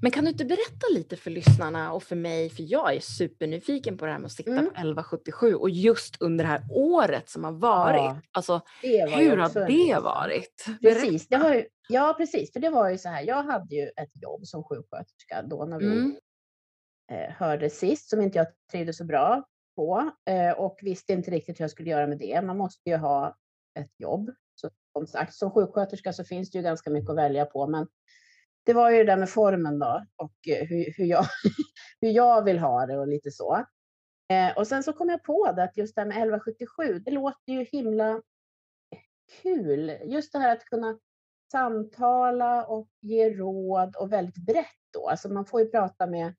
Men kan du inte berätta lite för lyssnarna och för mig, för jag är supernyfiken på det här med att sikta
Mm.
på 1177 och just under det här året som har varit.
Ja,
Alltså,
var
hur har det varit?
Precis, det har ju, ja precis, för det var ju så här, jag hade ju ett jobb som sjuksköterska då när vi
Mm.
eh, hörde sist som inte jag trivdes så bra på eh, och visste inte riktigt hur jag skulle göra med det. Man måste ju ha ett jobb. Så, som sagt, som sjuksköterska så finns det ju ganska mycket att välja på, men det var ju det där med formen då och eh, hur, hur, jag, hur jag vill ha det och lite så. Eh, och sen så kom jag på det att just det här med 1177, det låter ju himla kul. Just det här att kunna samtala och ge råd och väldigt brett då. Alltså man får ju prata med,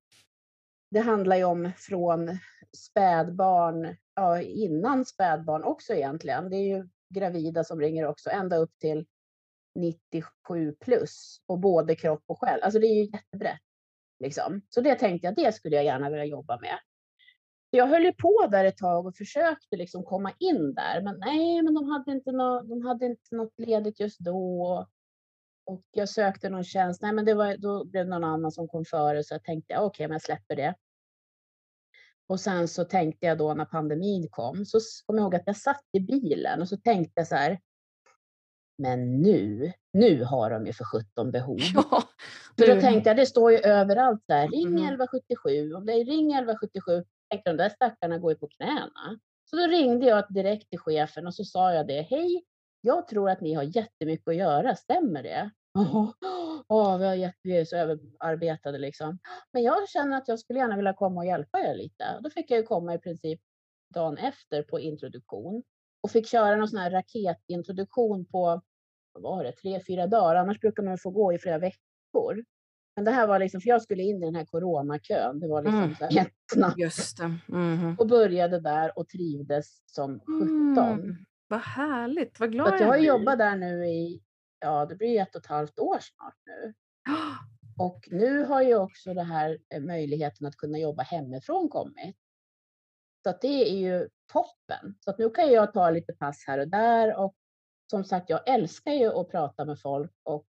det handlar ju om från spädbarn, ja innan spädbarn också egentligen. Det är ju gravida som ringer också, ända upp till 97 plus och både kropp och själ. Alltså det är ju jättebrett. Liksom. Så det tänkte jag, det skulle jag gärna vilja jobba med. Så Jag höll ju på där ett tag och försökte liksom komma in där, men nej, men de hade inte, no de hade inte något ledigt just då. Och, jag sökte någon tjänst, nej men det var, då blev det någon annan som kom före så jag tänkte okej, men jag släpper det. Och sen så tänkte jag då när pandemin kom, så kom jag ihåg att jag satt i bilen och så tänkte jag så här, men nu, nu har de ju för 17 behov.
Ja,
För då tänkte jag, det står ju överallt där, ring
Mhm.
1177, om det är ring 1177, tänkte de där stackarna går ju på knäna. Så då ringde jag direkt till chefen och så sa jag det, hej, jag tror att ni har jättemycket att göra, stämmer det? Ja, oh, vi, har jätte, vi är så överarbetade liksom. Men jag känner att jag skulle gärna vilja komma och hjälpa er lite. Och Då fick jag ju komma i princip dagen efter på introduktion och fick köra någon sån här raketintroduktion på, var det, tre, fyra dagar. Annars brukar man få gå i flera veckor. Men det här var liksom, för jag skulle in i den här coronakön. Det var liksom
Mm.
så här.
Just det. Mhm.
Och började där och trivdes som 17.
Mm, vad härligt, vad glad
Så att jag har
blir.
jobbat där nu i, ja det blir ett och ett halvt år snart nu. Och nu har ju också det här eh, möjligheten att kunna jobba hemifrån kommit. Så att det är ju toppen. Så att nu kan jag ta lite pass här och där och som sagt, jag älskar ju att prata med folk och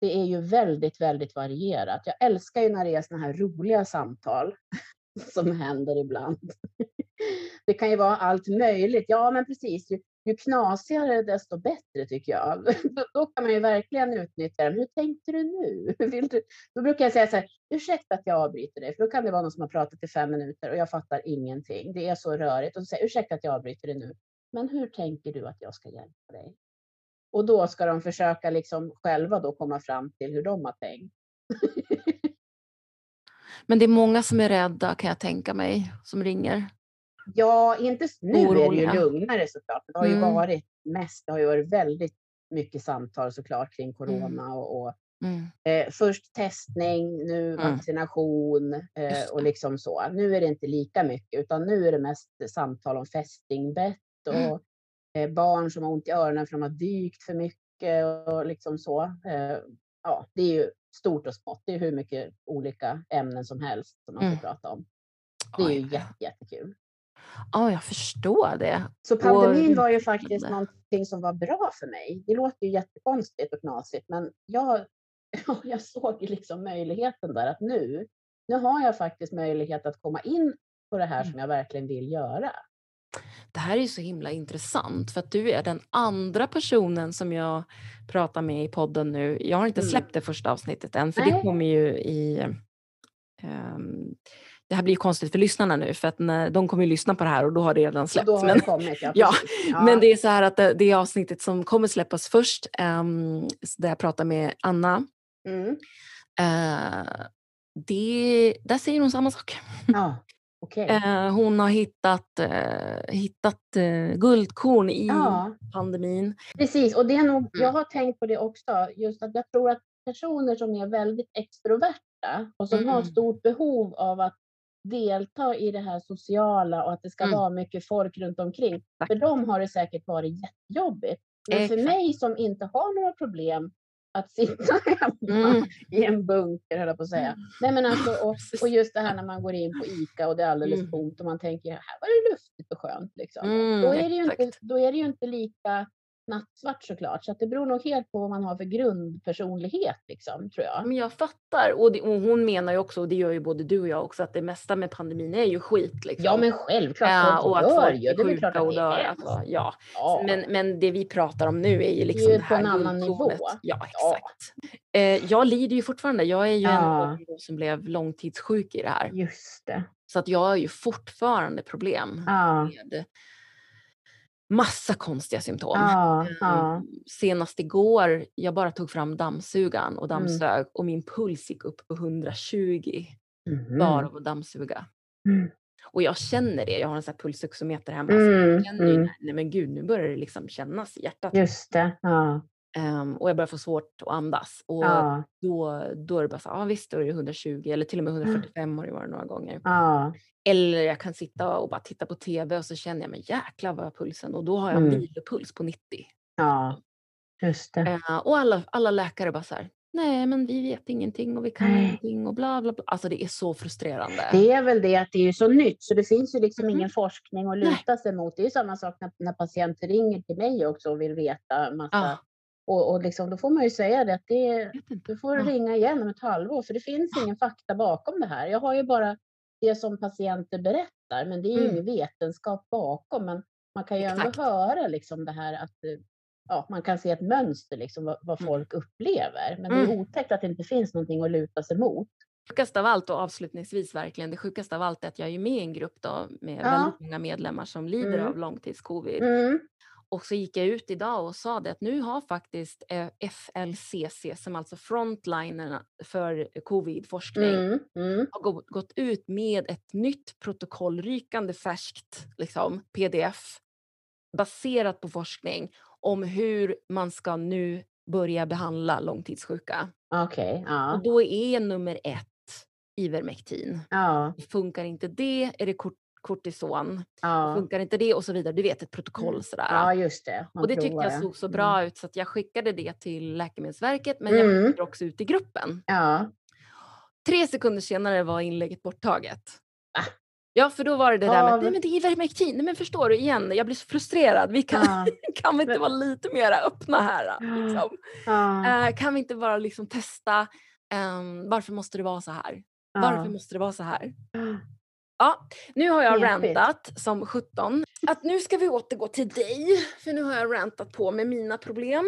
det är ju väldigt, väldigt varierat. Jag älskar ju när det är såna här roliga samtal som händer ibland. Det kan ju vara allt möjligt. Ja, men precis. Ju, ju knasigare desto bättre tycker jag. Då, då kan man ju verkligen utnyttja dem. Hur tänkte du nu? Vill du? Då brukar jag säga så här, ursäkta att jag avbryter dig, för då kan det vara någon som har pratat i fem minuter och jag fattar ingenting. Det är så rörigt. Och så säger jag, ursäkta att jag avbryter dig nu, men hur tänker du att jag ska hjälpa dig? Och då ska de försöka liksom själva då komma fram till hur de har tänkt.
Men det är många som är rädda kan jag tänka mig, som ringer.
Ja, inte nu är det ju
Oroliga.
lugnare såklart. Det har ju
Mm.
varit mest, det har ju varit väldigt mycket samtal såklart kring corona och, och
Mm.
eh, först testning, nu
Mm.
vaccination eh, och liksom så. Nu är det inte lika mycket utan nu är det mest samtal om fästingbett och
Mm.
barn som har ont i öronen för de har dykt för mycket och liksom så. Eh, ja, det är ju stort och smått. Det är hur mycket olika ämnen som helst som man får
Mm.
prata om. Det är ju jätte, jättekul.
Ja, jag förstår det.
Så pandemin
Och-
var ju faktiskt
spännande.
någonting som var bra för mig. Det låter ju jättekonstigt och knasigt, men jag, jag såg liksom möjligheten där att nu, nu har jag faktiskt möjlighet att komma in på det här
Mm.
som jag verkligen vill göra.
Det här är ju så himla intressant för att du är den andra personen som jag pratar med i podden nu. Jag har inte
Mm.
släppt det första avsnittet än för det
Nej.
kommer ju i... ehm, det här blir konstigt för lyssnarna nu för att när, de kommer ju lyssna på det här och då har det redan släppts. Men,
det kommit, ja.
Ja, men det är så här att det, det avsnittet som kommer släppas först ehm, där jag pratar med Anna.
Mm.
eh, det, där säger hon samma sak.
Ja, okej.
Eh, hon har hittat, eh, hittat eh, guldkorn i
Ja,
pandemin.
precis. Och det är nog, jag
Mm.
har tänkt på det också, just att jag tror att personer som är väldigt extroverta och som har
Mm.
stort behov av att delta i det här sociala och att det ska
Mm.
vara mycket folk runt omkring. För dem har det säkert varit jättejobbigt. Men för
Exakt.
mig som inte har några problem att sitta hemma
Mm.
i en bunker, höll jag på att säga. Nej, men alltså, och, och just det här när man går in på ICA och det är alldeles
Mm.
tomt och man tänker här var det luftigt och skönt. Liksom.
Mm,
då, är det ju inte, då är det ju inte lika nattsvart såklart. Så att det beror nog helt på vad man har för grundpersonlighet, liksom, tror jag.
Men jag fattar. Och, det, och hon menar ju också, och det gör ju både du och jag också, att det mesta med pandemin är ju skit. Liksom.
Ja, men självklart.
Ja,
folk
och att folk
ju.
är
Det är klart att
och
det är
Alltså, ja.
Ja.
Men, men det vi pratar om nu är ju liksom
ju
det
på
här
en annan nivå.
Ja, exakt. Eh, jag lider ju fortfarande. Jag är ju en
Ja.
de som blev långtidssjuk i det här.
Just det.
Så att jag har ju fortfarande problem
Ja.
med massa konstiga symptom. Ehm,
ja.
Senast igår, jag bara tog fram dammsugaren och
Mm.
dammsög och min puls gick upp på 120
Mhm.
bara av att dammsuga.
Mm.
Och jag känner det, jag har en sån här pulsoximeter hemma. så
Mm,
jag känner ju,
mm.
nej men gud, nu börjar det liksom kännas i hjärtat.
Just det. Ja.
Ehm, och jag börjar få svårt att andas. Och
Ja.
då, då är det bara så, ja ah, visst då är det 120 eller till och med
Mm.
145 har det varit några gånger.
Ja.
Eller jag kan sitta och bara titta på tv och så känner jag, men jäklar vad jag pulsen. Och då har jag en
Mm.
vilopuls på 90.
Ja. Just det.
Eh, och alla, alla läkare bara så här, nej men vi vet ingenting och vi kan
Nej.
ingenting och bla bla bla. Alltså det är så frustrerande.
Det är väl det att det är så nytt så det finns ju liksom
Mhm.
ingen forskning att
Nej.
luta sig mot. Det är ju samma sak när, när patienter ringer till mig också och vill veta massa.
Ja.
Och, och liksom, då får man ju säga det att det, du får ringa igen om ett halvår för det finns ingen fakta bakom det här. Jag har ju bara det som patienter berättar men det är ju
Mm.
ingen vetenskap bakom. Men man kan ju ändå
Exakt.
höra liksom det här att eh, ja, man kan se ett mönster liksom vad, vad
Mm.
folk upplever. Men det är
Mm.
otäckt att det inte finns någonting att luta sig mot.
sjukaste av allt och avslutningsvis verkligen, det sjukaste av allt är att jag är med i en grupp då med
Ja.
väldigt många medlemmar som lider
Mm.
av långtidscovid.
Mm.
Och så gick jag ut idag och sa det att nu har faktiskt eh, FLCC, som alltså frontlinerna för covid-forskning,
Mm. Mm.
har gå- gått ut med ett nytt protokoll, rykande färskt liksom, pdf, baserat på forskning om hur man ska nu börja behandla långtidssjuka.
Okej, ja.
Och då är nummer ett Ivermectin.
Ja,
Funkar inte det är det kort- kortison.
ja.
Funkar inte det och så vidare. Du vet ett protokoll sådär.
ja just det. Man
och det tyckte jag såg så
Mm.
bra ut så att jag skickade det till Läkemedelsverket men jag
Mm.
skickade också ut i gruppen.
Ja,
Tre sekunder senare var inlägget borttaget. Ja, för då var det det där med nej men det är Ivermectin. Nej men förstår du igen, jag blir så frustrerad. Vi kan,
ja,
kan vi inte vara lite mer öppna här? Liksom?
ja,
Eh, kan vi inte bara liksom testa, ehm, varför måste det vara så här? Varför måste det vara så här? Ja, nu har jag rantat som 17. Att nu ska vi återgå till dig, för nu har jag rantat på med mina problem.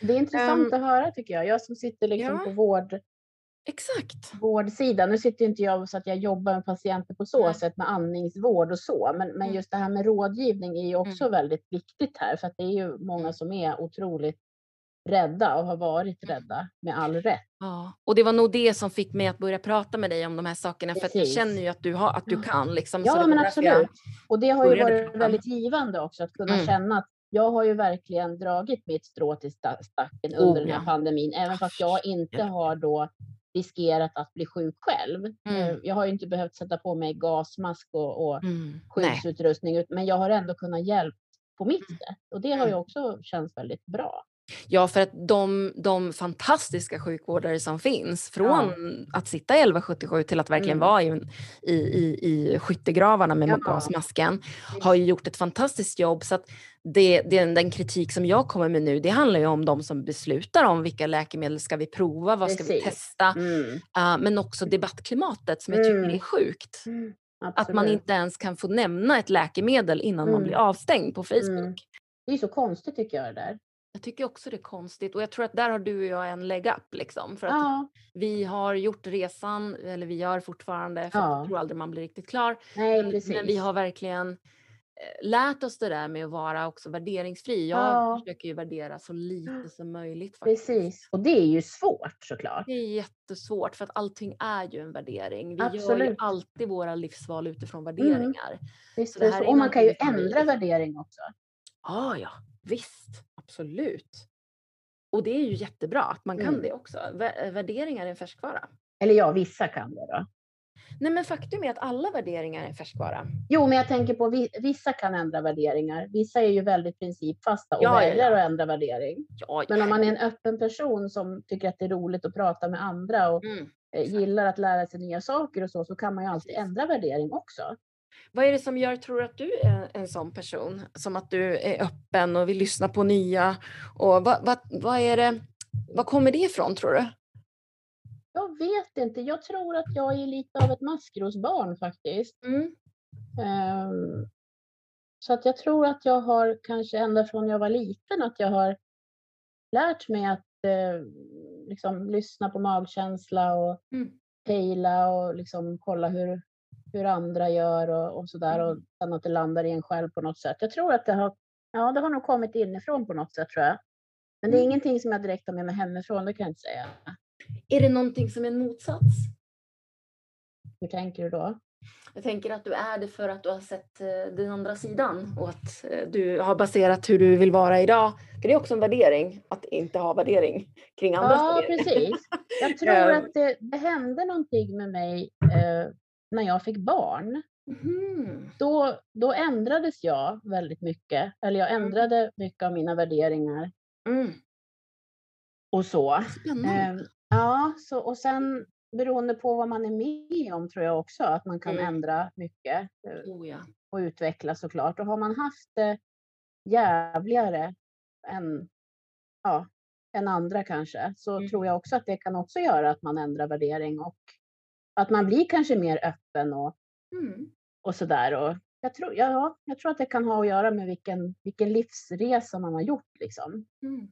Det är intressant
Ehm,
att höra tycker jag. Jag som sitter liksom
ja.
på vård,
Exakt.
vårdsidan. Nu sitter inte jag så att jag jobbar med patienter på så
Nej.
sätt med andningsvård och så. Men, men
Mm.
just det här med rådgivning är ju också väldigt viktigt här. För att det är ju många
Mm.
som är otroligt rädda och har varit rädda med all rätt.
Ja, och det var nog det som fick mig att börja prata med dig om de här sakerna för att jag känner ju att du, har, att du kan. Liksom,
ja, men absolut. Och det har ju varit väldigt givande också att kunna mm. känna att jag har ju verkligen dragit mitt strå till stacken under oh, den här ja. pandemin, även fast jag inte har då riskerat att bli sjuk själv. Mm. Eh, jag har ju inte behövt sätta på mig gasmask och, och mm. skyddsutrustning, men jag har ändå kunnat hjälpa på mitt mm. sätt och det har ju mm. också känts väldigt bra.
Ja, för att de, de fantastiska sjukvårdare som finns, från ja. att sitta i 1177 till att verkligen mm. vara i, i, i, skyttegravarna med ja. gasmasken, har ju gjort ett fantastiskt jobb. Så att det, det, den kritik som jag kommer med nu, det handlar ju om de som beslutar om vilka läkemedel ska vi prova, vad ska vi testa, mm. uh, men också debattklimatet som jag tycker mm. är sjukt. Mm. Att man inte ens kan få nämna ett läkemedel innan man blir mm. avstängd på Facebook. Mm.
Det är så konstigt tycker jag det där.
Jag tycker också det är konstigt och jag tror att där har du och jag en leg up liksom. För att ja. vi har gjort resan, eller vi gör fortfarande, för ja. jag tror aldrig man blir riktigt klar.
Nej,
men, men vi har verkligen eh, lärt oss det där med att vara också värderingsfri. Jag ja. försöker ju värdera så lite som möjligt.
Faktiskt. Precis, och det är ju svårt såklart.
Det är jättesvårt för att allting är ju en värdering. Vi Absolut. gör ju alltid våra livsval utifrån mm. värderingar. Mm.
Visst, så det här och man kan ju ändra värdering också.
Ah, ja, visst, absolut. Och det är ju jättebra att man kan mm. det också. Värderingar är en färskvara.
Eller ja, vissa kan det då.
Nej, men faktum är att alla värderingar är färskvara.
Jo, men jag tänker på vissa kan ändra värderingar. Vissa är ju väldigt principfasta och ja, ja, ja. att ändra värdering. Ja, men om man är en öppen person som tycker att det är roligt att prata med andra och mm. Eh, gillar att lära sig nya saker och så, så kan man ju alltid ändra värdering också.
Vad är det som gör, tror att du är en sån person? Som att du är öppen och vill lyssna på nya. Och vad, vad, vad, är det, vad kommer det ifrån, tror du?
Jag vet inte. Jag tror att jag är lite av ett maskrosbarn faktiskt. Mm. Um, så att jag tror att jag har kanske ända från jag var liten att jag har lärt mig att eh, liksom, lyssna på magkänsla och mm. pejla och liksom kolla hur, hur andra gör och, och sådär och mm. sen att det landar i en själv på något sätt. Jag tror att det har, ja, det har nog kommit inifrån på något sätt tror jag. Men det är mm. ingenting som jag direkt har med mig hemifrån, det kan jag inte säga.
Är det någonting som är en motsats?
Hur tänker du då?
Jag tänker att du är det för att du har sett eh, den andra sidan och att eh, du har baserat hur du vill vara idag. För det är också en värdering, att inte ha värdering kring andras
Ja, värdering. precis. Jag tror att det, det hände någonting med mig eh, när jag fick barn. Mm. Då, då ändrades jag väldigt mycket, eller jag mm. ändrade mm. mycket av mina värderingar. Mm. Och så.
Spännande.
Eh, ja, så, och sen beroende på vad man är med om tror jag också att man kan mm. ändra mycket
eh, oh, ja.
och utveckla såklart. Och har man haft det jävligare än, ja, än andra kanske så mm. tror jag också att det kan också göra att man ändrar värdering och att man blir kanske mer öppen och, mm. och sådär. Och jag, tror, ja, jag tror att det kan ha att göra med vilken, vilken livsresa man har gjort. Liksom. Mm.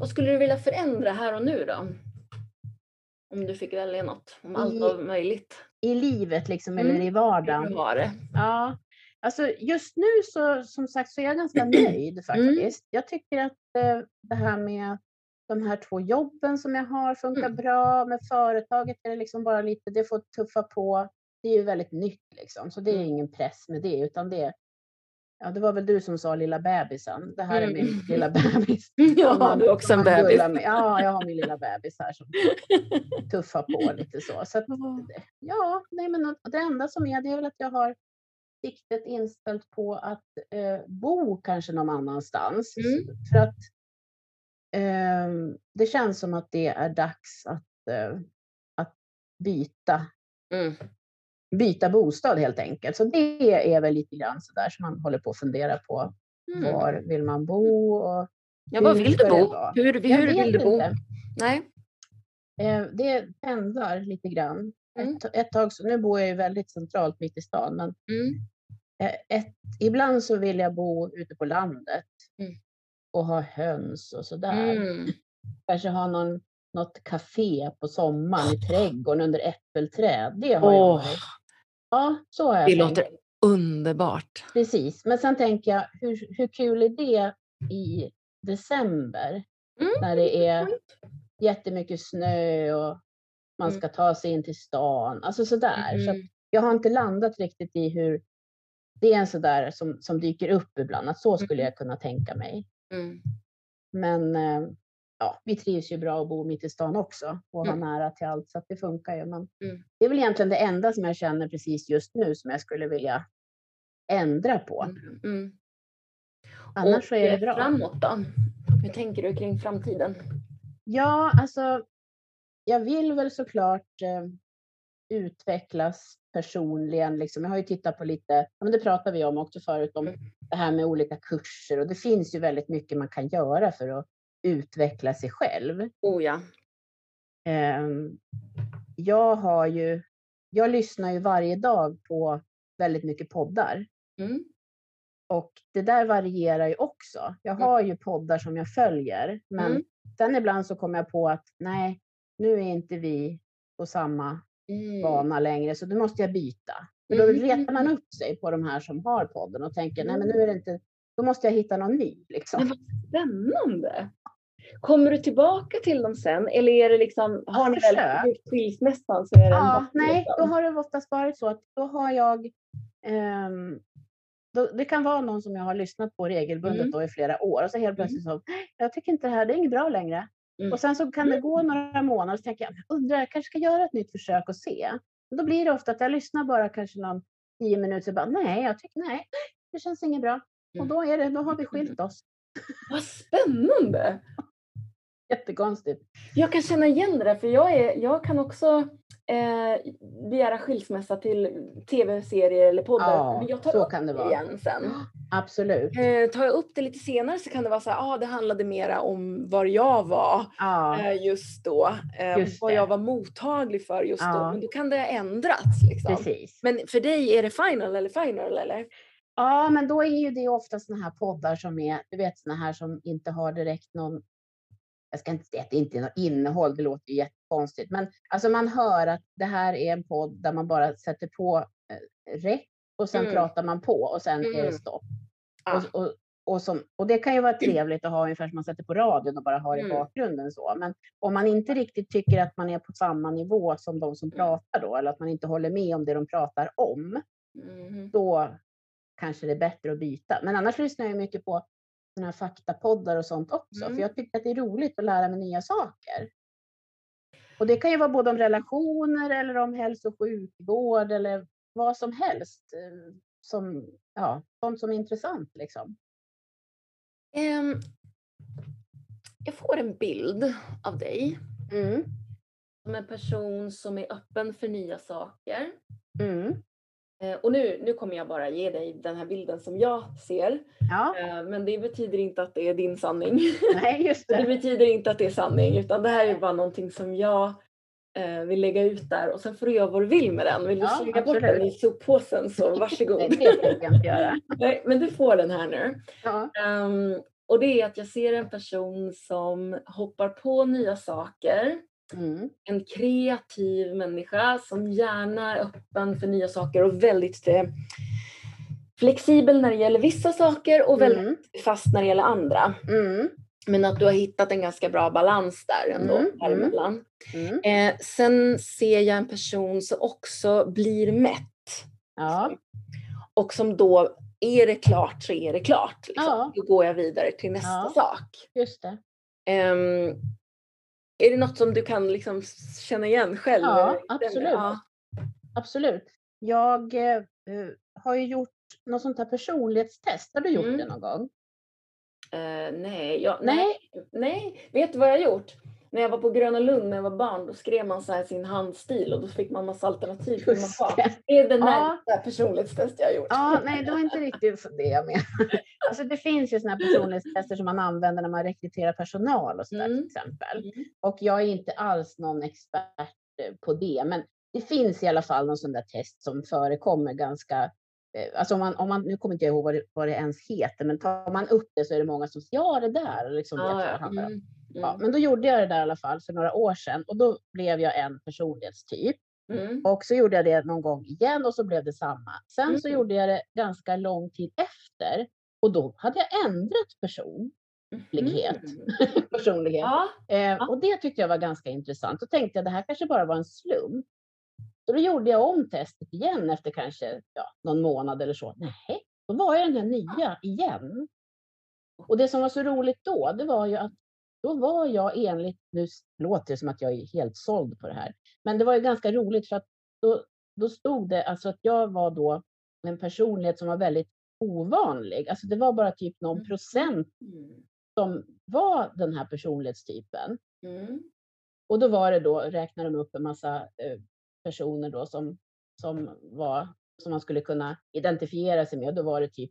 Vad skulle du vilja förändra här och nu då? Om du fick välja något, om allt var möjligt.
I livet liksom, mm. eller i vardagen?
Var det?
Ja, alltså just nu så som sagt så är jag ganska nöjd mm. faktiskt. Jag tycker att eh, det här med de här två jobben som jag har funkar mm. bra. Med företaget är det liksom bara lite, det får tuffa på. Det är ju väldigt nytt liksom, så det är mm. ingen press med det, utan det Ja, det var väl du som sa lilla bebisen. Det här är min mm. lilla bebis.
Ja, du har också en bebis.
Ja, jag har min lilla bebis här som tuffar på lite så. så att, ja, nej, men det enda som är, det är väl att jag har siktet inställt på att eh, bo kanske någon annanstans. Mm. För att det känns som att det är dags att, eh, att byta. Mm. Byta bostad helt enkelt. Så det är väl lite grann så där som man håller på att fundera på. Mm. Var vill man bo? Och
ja, var vill du bo? Hur, hur vill du bo? Inte. Nej.
Ehm, det pendlar lite grann. Mm. Ett, ett, tag, så nu bor jag ju väldigt centralt mitt i stan, men mm. Eh, ett, ibland så vill jag bo ute på landet. Mm och ha höns och sådär. Mm. Kanske ha någon, något café på sommaren i trädgården under äppelträd. Det har oh. jag varit. Ja, så har jag
Det tänkt. låter underbart.
Precis, men sen tänker jag hur, hur kul är det i december?
Mm.
När det är jättemycket snö och man
Mm.
ska ta sig in till stan. Alltså sådär. Så att
Mm.
jag har inte landat riktigt i hur det är en sådär som, som dyker upp ibland. Att så skulle
Mm.
jag kunna tänka mig.
Mm.
Men eh, ja, vi trivs ju bra att bo mitt i stan också och ha
Mm.
nära till allt så att det funkar ju. Men
Mm.
det är väl egentligen det enda som jag känner precis just nu som jag skulle vilja ändra på.
Mm. Mm.
Annars så är det
eh,
bra.
Framåt då? Hur tänker du kring framtiden?
Ja, alltså jag vill väl såklart eh, utvecklas personligen. Liksom. Jag har ju tittat på lite, ja, men det pratade vi om också förut, om
Mm.
det här med olika kurser och det finns ju väldigt mycket man kan göra för att utveckla sig själv.
Oh ja.
Ehm, jag har ju, jag lyssnar ju varje dag på väldigt mycket poddar
Mm.
och det där varierar ju också. Jag
Mm.
har ju poddar som jag följer, men
Mm.
sen ibland så kommer jag på att nej, nu är inte vi på samma
Mm.
bana längre, så då måste jag byta. För då
Mm.
retar man upp sig på de här som har podden och tänker, nej men nu är det inte, då måste jag hitta någon ny liksom.
Men vad spännande! Kommer du tillbaka till dem sen eller är det liksom, har ni väl skilsmässan så är det
Ja, nej,
liksom?
då har det oftast varit så att då har jag ehm, då, det kan vara någon som jag har lyssnat på regelbundet
Mm.
då i flera år och så helt plötsligt så, jag tycker inte det här, det är inget bra längre.
Mm.
Och sen så kan det gå några månader och så tänker jag, undrar jag kanske ska göra ett nytt försök och se. Och då blir det ofta att jag lyssnar bara kanske någon tio minuter och bara, nej, jag tycker nej, det känns inget bra. Och
Mm.
då är det, då har vi skilt oss.
Vad spännande!
Jättekonstigt.
Jag kan känna igen det där för jag, är, jag kan också eh, begära skilsmässa till tv-serier eller poddar.
Ja,
men jag tar
så
upp
kan det vara.
igen sen.
Absolut.
Eh, tar jag upp det lite senare så kan det vara så här, ah, det handlade mera om var jag var
Ja,
eh, just då. Eh,
Just
vad
det.
jag var mottaglig för just då.
Ja.
Men då kan det ha ändrats. Liksom.
precis.
Men för dig är det final eller final eller?
Ja, men då är ju det ofta såna här poddar som är, du vet såna här som inte har direkt någon, jag ska inte säga att det inte är något innehåll, det låter ju jättekonstigt, men alltså man hör att det här är en podd där man bara sätter på eh, räck och sen
Mm.
pratar man på och sen är det
Mm.
stopp.
Ah.
Och, och, och, som, och det kan ju vara trevligt att ha ungefär som man sätter på radion och bara har i
Mm.
bakgrunden så. Men om man inte riktigt tycker att man är på samma nivå som de som
Mm.
pratar då, eller att man inte håller med om det de pratar om,
Mhm.
då kanske det är bättre att byta. Men annars lyssnar jag mycket på såna här faktapoddar och sånt också,
Mm.
för jag tycker att det är roligt att lära mig nya saker. Och det kan ju vara både om relationer eller om hälso och sjukvård eller vad som helst eh, som, ja, sånt som är intressant liksom.
Ehm, jag får en bild av dig
Mm.
som en person som är öppen för nya saker.
Mm.
Eh, och nu, nu kommer jag bara ge dig den här bilden som jag ser.
Ja,
Eh, men det betyder inte att det är din sanning.
nej just
det
det.
betyder inte att det är sanning utan det här är bara någonting som jag eh, vill lägga ut där och sen får du göra vad du vill med den. Vill du
Ja,
slänga bort den i soppåsen så varsågod.
Nej, det tänker jag inte göra.
Nej, men du får den här nu.
Ja.
Ehm, och det är att jag ser en person som hoppar på nya saker.
Mm.
En kreativ människa som gärna är öppen för nya saker och väldigt eh, flexibel när det gäller vissa saker och väldigt
Mm.
fast när det gäller andra.
Mm.
Men att du har hittat en ganska bra balans där ändå
Mm,
däremellan.
Mm.
Eh, sen ser jag en person som också blir mätt.
Ja.
Och som då, är det klart så är det klart. Liksom.
Ja.
Då går jag vidare till nästa
Ja.
sak.
just det.
Ehm, är det något som du kan liksom känna igen själv?
Ja, absolut.
Ja.
Absolut. Jag eh, eh, har ju gjort något sånt här personlighetstest. Har du gjort
Mm.
det någon gång?
Eh, nej, jag,
Nej.
nej, nej. Vet du vad jag har gjort? När jag var på Gröna Lund när jag var barn, då skrev man så här sin handstil och då fick man massa alternativ. man
det.
Är det
Ja.
närmsta personlighetstest jag har gjort.
Ja, nej, det var inte riktigt det jag menade. Alltså, det finns ju såna här personlighetstester som man använder när man rekryterar personal och sådär
Mm.
till exempel.
Mm.
Och jag är inte alls någon expert eh, på det, men det finns i alla fall någon sån där test som förekommer ganska eh, Alltså om man, om man, nu kommer inte jag ihåg vad det, vad det ens heter, men tar man upp det så är det många som säger ja det där. Liksom
Ja,
vad det
ja.
om.
Mm.
Ja,
Mm.
men då gjorde jag det där i alla fall för några år sedan och då blev jag en personlighetstyp.
Mm.
Och så gjorde jag det någon gång igen och så blev det samma. Sen så
Mm.
gjorde jag det ganska lång tid efter och då hade jag ändrat person. personlighet. personlighet.
Ja.
Eh, och det tyckte jag var ganska intressant. Då tänkte jag det här kanske bara var en slump. Så då gjorde jag om testet igen efter kanske ja, någon månad eller så. Nej, då var jag den här nya igen. Och det som var så roligt då, det var ju att då var jag enligt, nu låter det som att jag är helt såld på det här, men det var ju ganska roligt för att då, då stod det alltså att jag var då en personlighet som var väldigt ovanlig. Alltså det var bara typ någon procent
Mm.
som var den här personlighetstypen.
Mm.
Och då var det då, räknade de upp en massa eh, personer då som, som var, som man skulle kunna identifiera sig med. Och då var det typ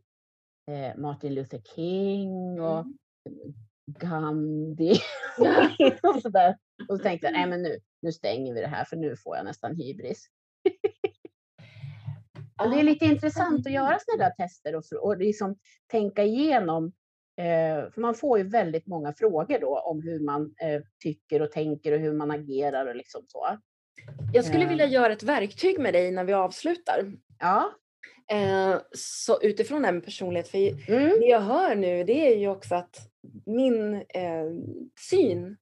eh, Martin Luther King och
Mm.
Gandhi och sådär. Och så tänkte jag, nej men nu, nu stänger vi det här för nu får jag nästan hybris. Och det är lite intressant att göra sådana där tester och, och liksom tänka igenom. Eh, för man får ju väldigt många frågor då om hur man eh, tycker och tänker och hur man agerar och liksom så.
Jag skulle
Eh.
vilja göra ett verktyg med dig när vi avslutar.
Ja.
Så utifrån det här med personlighet, för
Mm.
det jag hör nu det är ju också att min eh, syn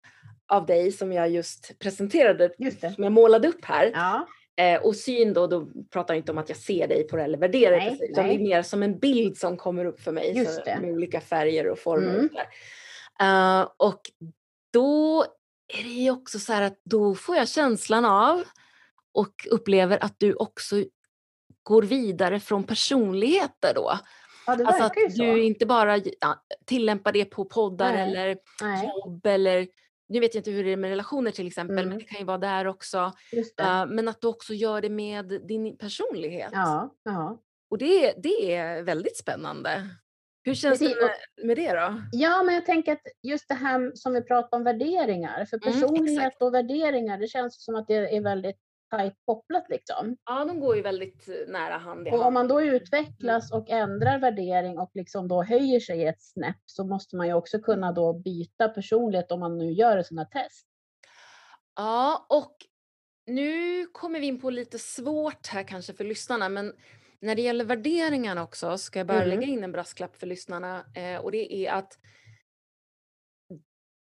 av dig som jag just presenterade,
Just
som jag målade upp här.
Ja.
Eh, och syn då, då pratar jag inte om att jag ser dig på det eller värderar dig sig, utan det är mer som en bild som kommer upp för mig så, med olika färger och former.
Mm.
Och. Eh, och då är det ju också så här att då får jag känslan av och upplever att du också går vidare från personligheter då.
Ja, det
Alltså att
så.
du inte bara ja, tillämpar det på poddar
Nej.
eller
Nej,
jobb eller nu vet jag inte hur det är med relationer till exempel, men
Mm.
det kan ju vara där också. Eh, men att du också gör det med din personlighet.
Ja, ja.
Och det, det är väldigt spännande. Hur känns
Precis,
det med, med det då?
Ja, men jag tänker att just det här som vi pratar om värderingar, för
Mm,
personlighet
exakt.
och värderingar, det känns som att det är väldigt tajt kopplat liksom.
Ja, de går ju väldigt eh, nära hand i
Och om
hand.
man då utvecklas och ändrar värdering och liksom då höjer sig ett snäpp så måste man ju också kunna då byta personlighet om man nu gör ett sådant här test.
Ja, och nu kommer vi in på lite svårt här kanske för lyssnarna, men när det gäller värderingarna också ska jag bara
Mm.
lägga in en brasklapp för lyssnarna eh, och det är att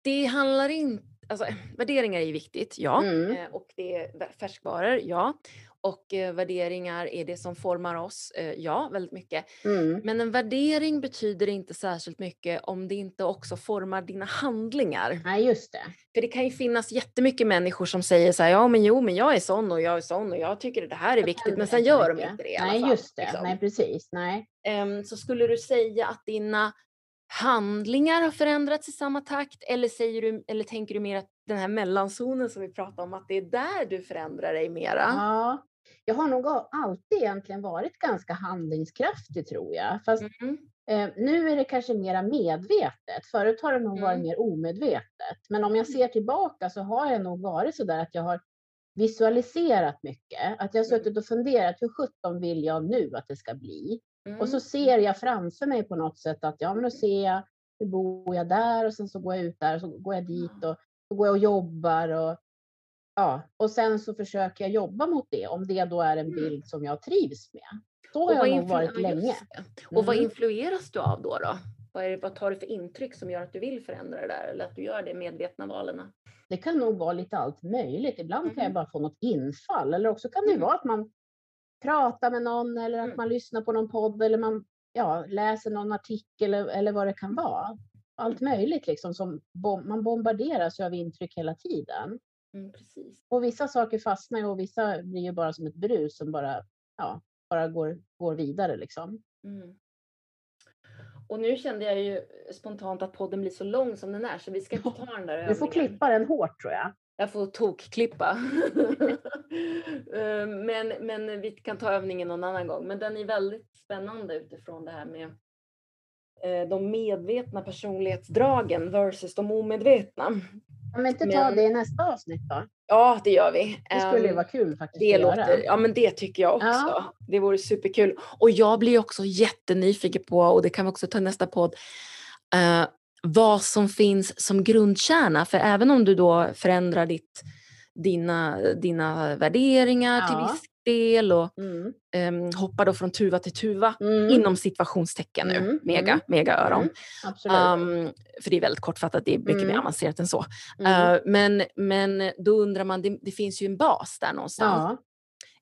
det handlar inte, alltså värderingar är ju viktigt, ja,
Mm.
eh, och det är färskvaror, ja, och eh, värderingar är det som formar oss, eh, ja, väldigt mycket.
Mm.
Men en värdering betyder inte särskilt mycket om det inte också formar dina handlingar.
Nej, just det.
För det kan ju finnas jättemycket människor som säger så här, ja men jo men jag är sån och jag är sån och jag tycker att det här är viktigt, men sen gör de inte det i alla
Nej,
fall.
just det.
liksom.
Nej, precis. Nej.
Ehm, så skulle du säga att dina handlingar har förändrats i samma takt eller, säger du, eller tänker du mer att den här mellanzonen som vi pratade om, att det är där du förändrar dig mera?
Ja, jag har nog alltid egentligen varit ganska handlingskraftig tror jag. Fast
Mm.
Eh, nu är det kanske mera medvetet. Förut har det nog varit
Mm.
mer omedvetet. Men om jag ser tillbaka så har jag nog varit så där att jag har visualiserat mycket. Att jag har
Mm.
suttit och funderat, hur sjutton vill jag nu att det ska bli? Och så
Mm.
ser jag framför mig på något sätt att ja, men då ser jag, nu bor jag där och sen så går jag ut där och så går jag dit och så går jag och jobbar och ja, och sen så försöker jag jobba mot det om det då är en
Mm.
bild som jag trivs med. Så har jag nog varit länge.
det. Och vad
Mm.
influeras du av då? då? Vad, det, vad tar du för intryck som gör att du vill förändra det där eller att du gör det medvetna valen?
Det kan nog vara lite allt möjligt. Ibland kan jag bara få något infall eller också kan det
Mm.
vara att man pratar med någon eller att
Mm.
man lyssnar på någon podd eller man ja, läser någon artikel eller, eller vad det kan vara. Allt möjligt liksom som bom- man bombarderas av intryck hela tiden.
Mm.
Och vissa saker fastnar ju och vissa blir ju bara som ett brus som bara, ja, bara går, går vidare liksom.
Mm. Och nu kände jag ju spontant att podden blir så lång som den är så vi ska inte ta den där
Du får
övningen.
klippa den hårt tror jag.
Jag får tokklippa. Eh, men, men vi kan ta övningen någon annan gång. Men den är väldigt spännande utifrån det här med eh, de medvetna personlighetsdragen versus de omedvetna.
Kan vi inte ta
Men-
det i nästa avsnitt då?
Ja, det gör vi.
Det skulle ju
Ehm,
vara kul faktiskt
Det
att
låter,
göra.
ja men det tycker jag också.
Ja.
Det vore superkul. Och jag blir också jättenyfiken på, och det kan vi också ta i nästa podd, eh, vad som finns som grundkärna. För även om du då förändrar ditt, dina, dina värderingar till
Ja.
viss del och
Mm.
um, hoppar då från tuva till tuva
Mm.
inom situationstecken nu.
Mm,
Mega,
mm,
mega öron.
Mm. Absolut.
Um, för det är väldigt kortfattat, det är mycket mer
Mm.
avancerat än så. Uh, men, men då undrar man, det, det finns ju en bas där någonstans
ja,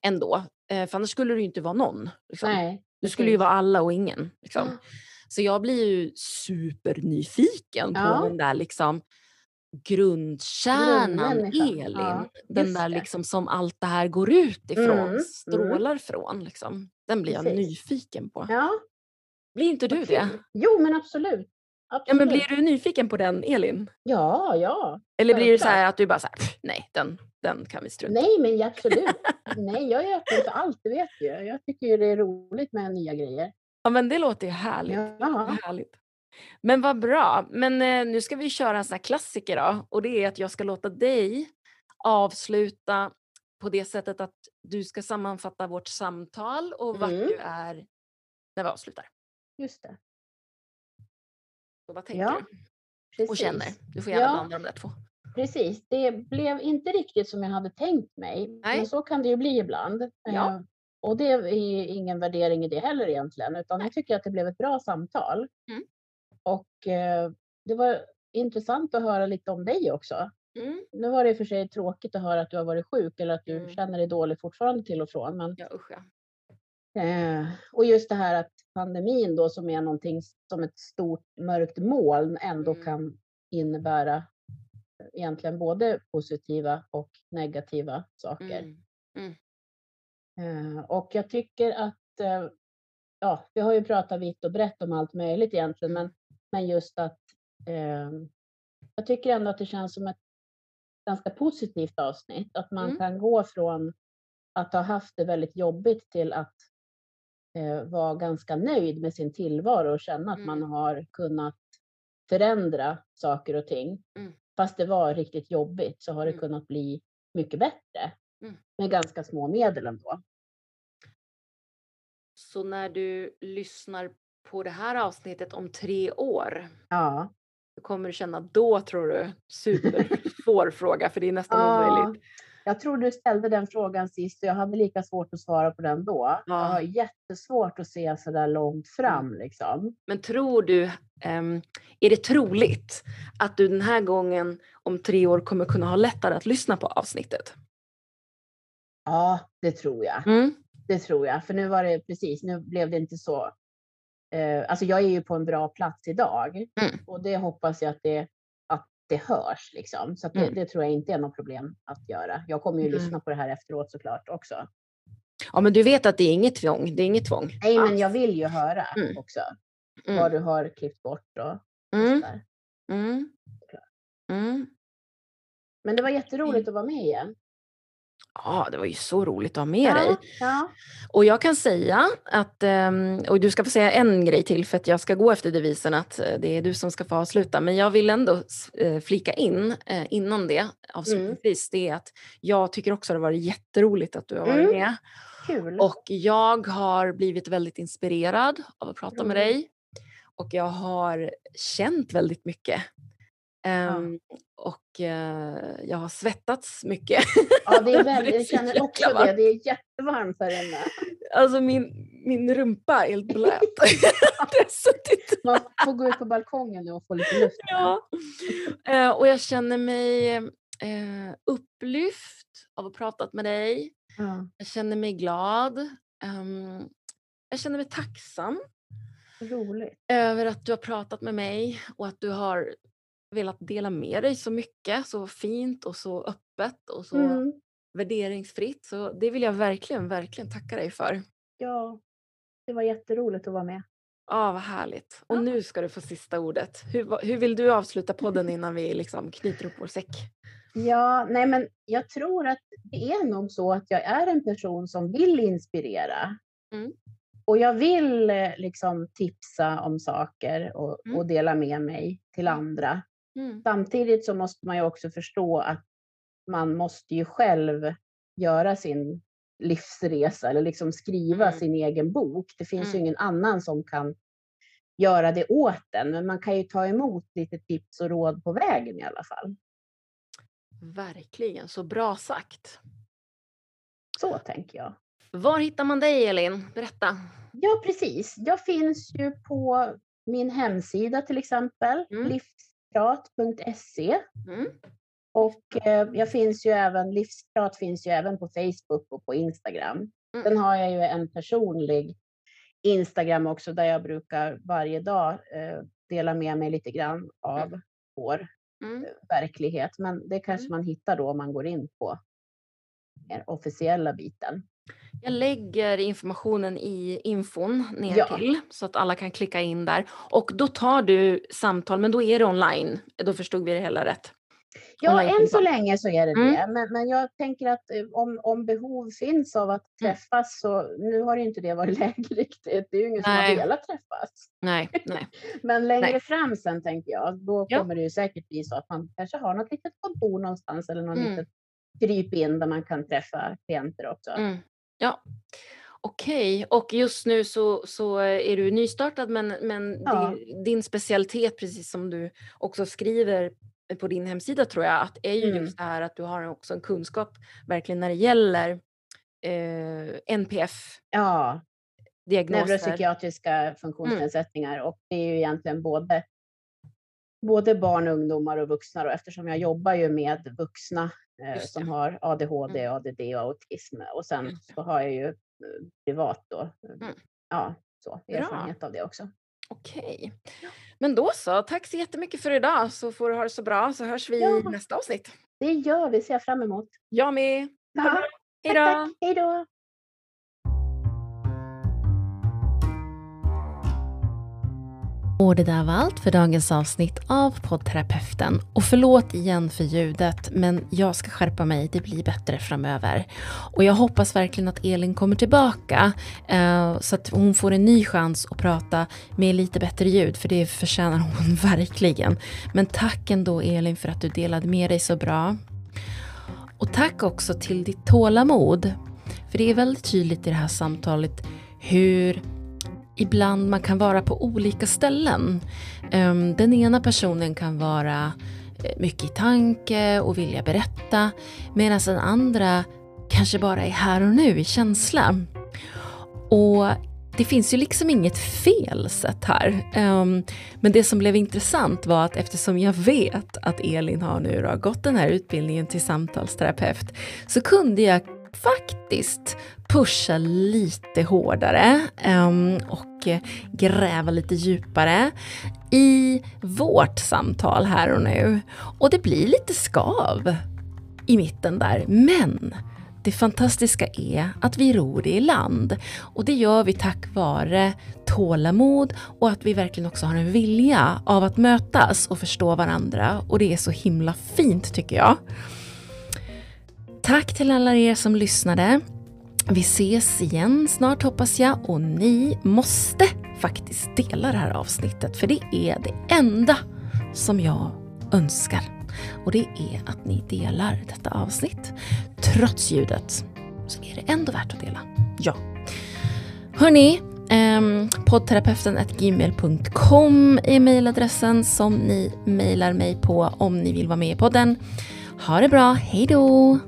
ändå. Uh, för annars skulle det ju inte vara någon. Liksom.
nej.
Du skulle ju vara alla och ingen. Liksom.
Ja.
Så jag blir ju supernyfiken
Ja.
på den där liksom grundkärnan. Elin.
Ja,
den där liksom som allt det här går ut ifrån,
Mm, mm.
strålar från. Liksom. Den blir jag
Precis.
nyfiken på.
Ja,
Blir inte du det?
Jo, men absolut.
Ja,
absolut.
men blir du nyfiken på den Elin?
Ja, ja.
Eller blir det så att du bara så här, "Pff, nej den, den kan vi strunta i."
Nej, men ja, absolut. Nej, jag är öppen för allt, det vet ju. Jag tycker ju det är roligt med nya grejer.
Ja men det låter ju härligt.
Ja.
härligt. Men vad bra. Men eh, nu ska vi köra en sån här klassiker då. Och det är att jag ska låta dig avsluta på det sättet att du ska sammanfatta vårt samtal och vart
Mm.
du är när vi avslutar.
Just det.
Så vad tänker
Ja,
du?
Precis.
Och känner. Du får gärna
Ja.
blanda de där två.
Precis, det blev inte riktigt som jag hade tänkt mig.
Nej.
Men så kan det ju bli ibland.
Ja.
Eh, Och det är ingen värdering i det heller egentligen, utan jag tycker att det blev ett bra samtal.
Mm.
Och eh, det var intressant att höra lite om dig också.
Mm.
Nu var det i och för sig tråkigt att höra att du har varit sjuk eller att du
Mm.
känner dig dålig fortfarande till och från. Men,
Ja usch ja.
eh, och just det här att pandemin då som är någonting som ett stort mörkt moln ändå
Mm.
kan innebära egentligen både positiva och negativa saker.
Mm.
Eh, och jag tycker att, eh, ja, vi har ju pratat vitt och brett om allt möjligt egentligen, men, men just att eh, jag tycker ändå att det känns som ett ganska positivt avsnitt. Att man
Mm.
kan gå från att ha haft det väldigt jobbigt till att eh, vara ganska nöjd med sin tillvaro och känna att man
Mm.
har kunnat förändra saker och ting.
Mm.
Fast det var riktigt jobbigt så har det
Mm.
kunnat bli mycket bättre.
Mm.
Med ganska små medel ändå.
Så när du lyssnar på det här avsnittet om tre år,
Ja.
hur kommer du känna då tror du? Supersvår fråga för det är nästan
Ja,
omöjligt.
jag tror du ställde den frågan sist och jag hade lika svårt att svara på den då. Jag
Ja.
har jättesvårt att se så där långt fram liksom.
Men tror du, ehm, är det troligt att du den här gången om tre år kommer kunna ha lättare att lyssna på avsnittet?
Ja, det tror jag.
Mm.
Det tror jag. För nu var det precis, nu blev det inte så. Eh, alltså jag är ju på en bra plats idag
Mm.
och det hoppas jag att det, att det hörs liksom. Så det,
Mm.
det tror jag inte är något problem att göra. Jag kommer ju
Mm.
lyssna på det här efteråt såklart också.
Ja men du vet att det är inget tvång, det är inget tvång.
Nej, men jag vill ju höra
Mm.
också
Mm.
vad du har klippt bort och, och
Mm. Mm. Mm.
Men det var jätteroligt att vara med igen.
Ja, det var ju så roligt att ha med dig.
Ja, ja.
Och jag kan säga att, ehm, och du ska få säga en grej till för att jag ska gå efter devisen att eh, det är du som ska få avsluta. Men jag vill ändå eh, flika in eh, innan det avslutningsvis, det är att jag tycker också det har varit jätteroligt att du har varit
Mm.
med.
Kul.
Och jag har blivit väldigt inspirerad av att prata med
Roligt.
dig. Och jag har känt väldigt mycket. Ehm, Och eh, jag har svettats mycket.
Ja, det är väldigt, jag känner också det.
varmt.
Det är jättevarmt här inne.
Alltså min, min rumpa är helt blöt. det
Man får gå ut på balkongen nu och få lite luft.
Ja. Eh, och jag känner mig eh, upplyft av att ha pratat med dig.
Ja,
Jag känner mig glad. Ehm, jag känner mig tacksam
roligt.
över att du har pratat med mig och att du har velat dela med dig så mycket, så fint och så öppet och så
Mm.
värderingsfritt. Så det vill jag verkligen, verkligen tacka dig för.
Ja, det var jätteroligt att vara med.
Ja, vad härligt. Och
Ja.
nu ska du få sista ordet. Hur, hur vill du avsluta podden innan vi liksom knyter upp vår säck?
Ja, nej men jag tror att det är nog så att jag är en person som vill inspirera.
Mm.
Och jag vill eh, liksom tipsa om saker och,
Mm.
och dela med mig till
Mm.
andra.
Mm.
Samtidigt så måste man ju också förstå att man måste ju själv göra sin livsresa eller liksom skriva
Mm.
sin egen bok. Det finns ju
Mm.
ingen annan som kan göra det åt en, men man kan ju ta emot lite tips och råd på vägen i alla fall.
Verkligen, så bra sagt.
Så tänker jag.
Var hittar man dig Elin? Berätta.
Ja, precis. Jag finns ju på min hemsida till exempel, mm. livsprat.se. Mm. Och eh, jag finns ju även, Livsprat finns ju även på Facebook och på Instagram. Mm. Sen har jag ju en personlig Instagram också där jag brukar varje dag eh, dela med mig lite grann av mm. vår mm. Eh, verklighet. Men det kanske mm. man hittar då om man går in på den officiella biten.
Jag lägger informationen i infon ner ja. till så att alla kan klicka in där. Och då tar du samtal, men då är det online. Då förstod vi det hela rätt.
Ja, än så länge så är det mm. det. Men, men jag tänker att eh, om, om behov finns av att mm. träffas så nu har inte det varit läge riktigt. Det är ju ingen nej. som har velat träffas.
Nej, nej.
men längre nej. fram sen tänker jag, då ja. kommer det ju säkert bli så att man kanske har något litet kontor någonstans eller något mm. litet kryp in där man kan träffa klienter också. Mm.
Ja. Okej, och just nu så, så är du nystartad men, men ja. din, din specialitet, precis som du också skriver på din hemsida tror jag, att är ju mm. just det här att du har också en kunskap verkligen när det gäller eh, NPF.
Ja, diagnoser. neuropsykiatriska mm. funktionsnedsättningar mm. och det är ju egentligen både både barn, ungdomar och vuxna. Och eftersom jag jobbar ju med vuxna som har ADHD, mm. ADD och autism. Och sen så har jag ju eh, privat då, mm. ja, så, erfarenhet Bra. av det också.
Okej. Men då så, tack så jättemycket för idag så får du ha det så bra så hörs vi ja. i nästa avsnitt.
Det gör vi, ser jag fram emot.
Jag med.
Ja. Hej då! Hej då!
Och det där var allt för dagens avsnitt av poddterapeuten. Och förlåt igen för ljudet, men jag ska skärpa mig. Det blir bättre framöver. Och jag hoppas verkligen att Elin kommer tillbaka eh, så att hon får en ny chans att prata med lite bättre ljud, för det förtjänar hon verkligen. Men tack ändå Elin för att du delade med dig så bra. Och tack också till ditt tålamod. För det är väldigt tydligt i det här samtalet hur ibland man kan vara på olika ställen. Ehm, den ena personen kan vara eh, mycket i tanke och vilja berätta medan den andra kanske bara är här och nu i känsla. Och det finns ju liksom inget fel sätt här. Ehm, men det som blev intressant var att eftersom jag vet att Elin har nu då gått den här utbildningen till samtalsterapeut så kunde jag faktiskt pusha lite hårdare ehm, och eh, gräva lite djupare i vårt samtal här och nu. Och det blir lite skav i mitten där. Men det fantastiska är att vi ror det i land. Och det gör vi tack vare tålamod och att vi verkligen också har en vilja av att mötas och förstå varandra. Och det är så himla fint tycker jag. Tack till alla er som lyssnade. Vi ses igen snart hoppas jag och ni måste faktiskt dela det här avsnittet för det är det enda som jag önskar. Och det är att ni delar detta avsnitt. Trots ljudet så är det ändå värt att dela. Ja. Hörni, eh, poddterapeuten gmail.com är mejladressen som ni mejlar mig på om ni vill vara med i podden. Ha det bra, hejdå!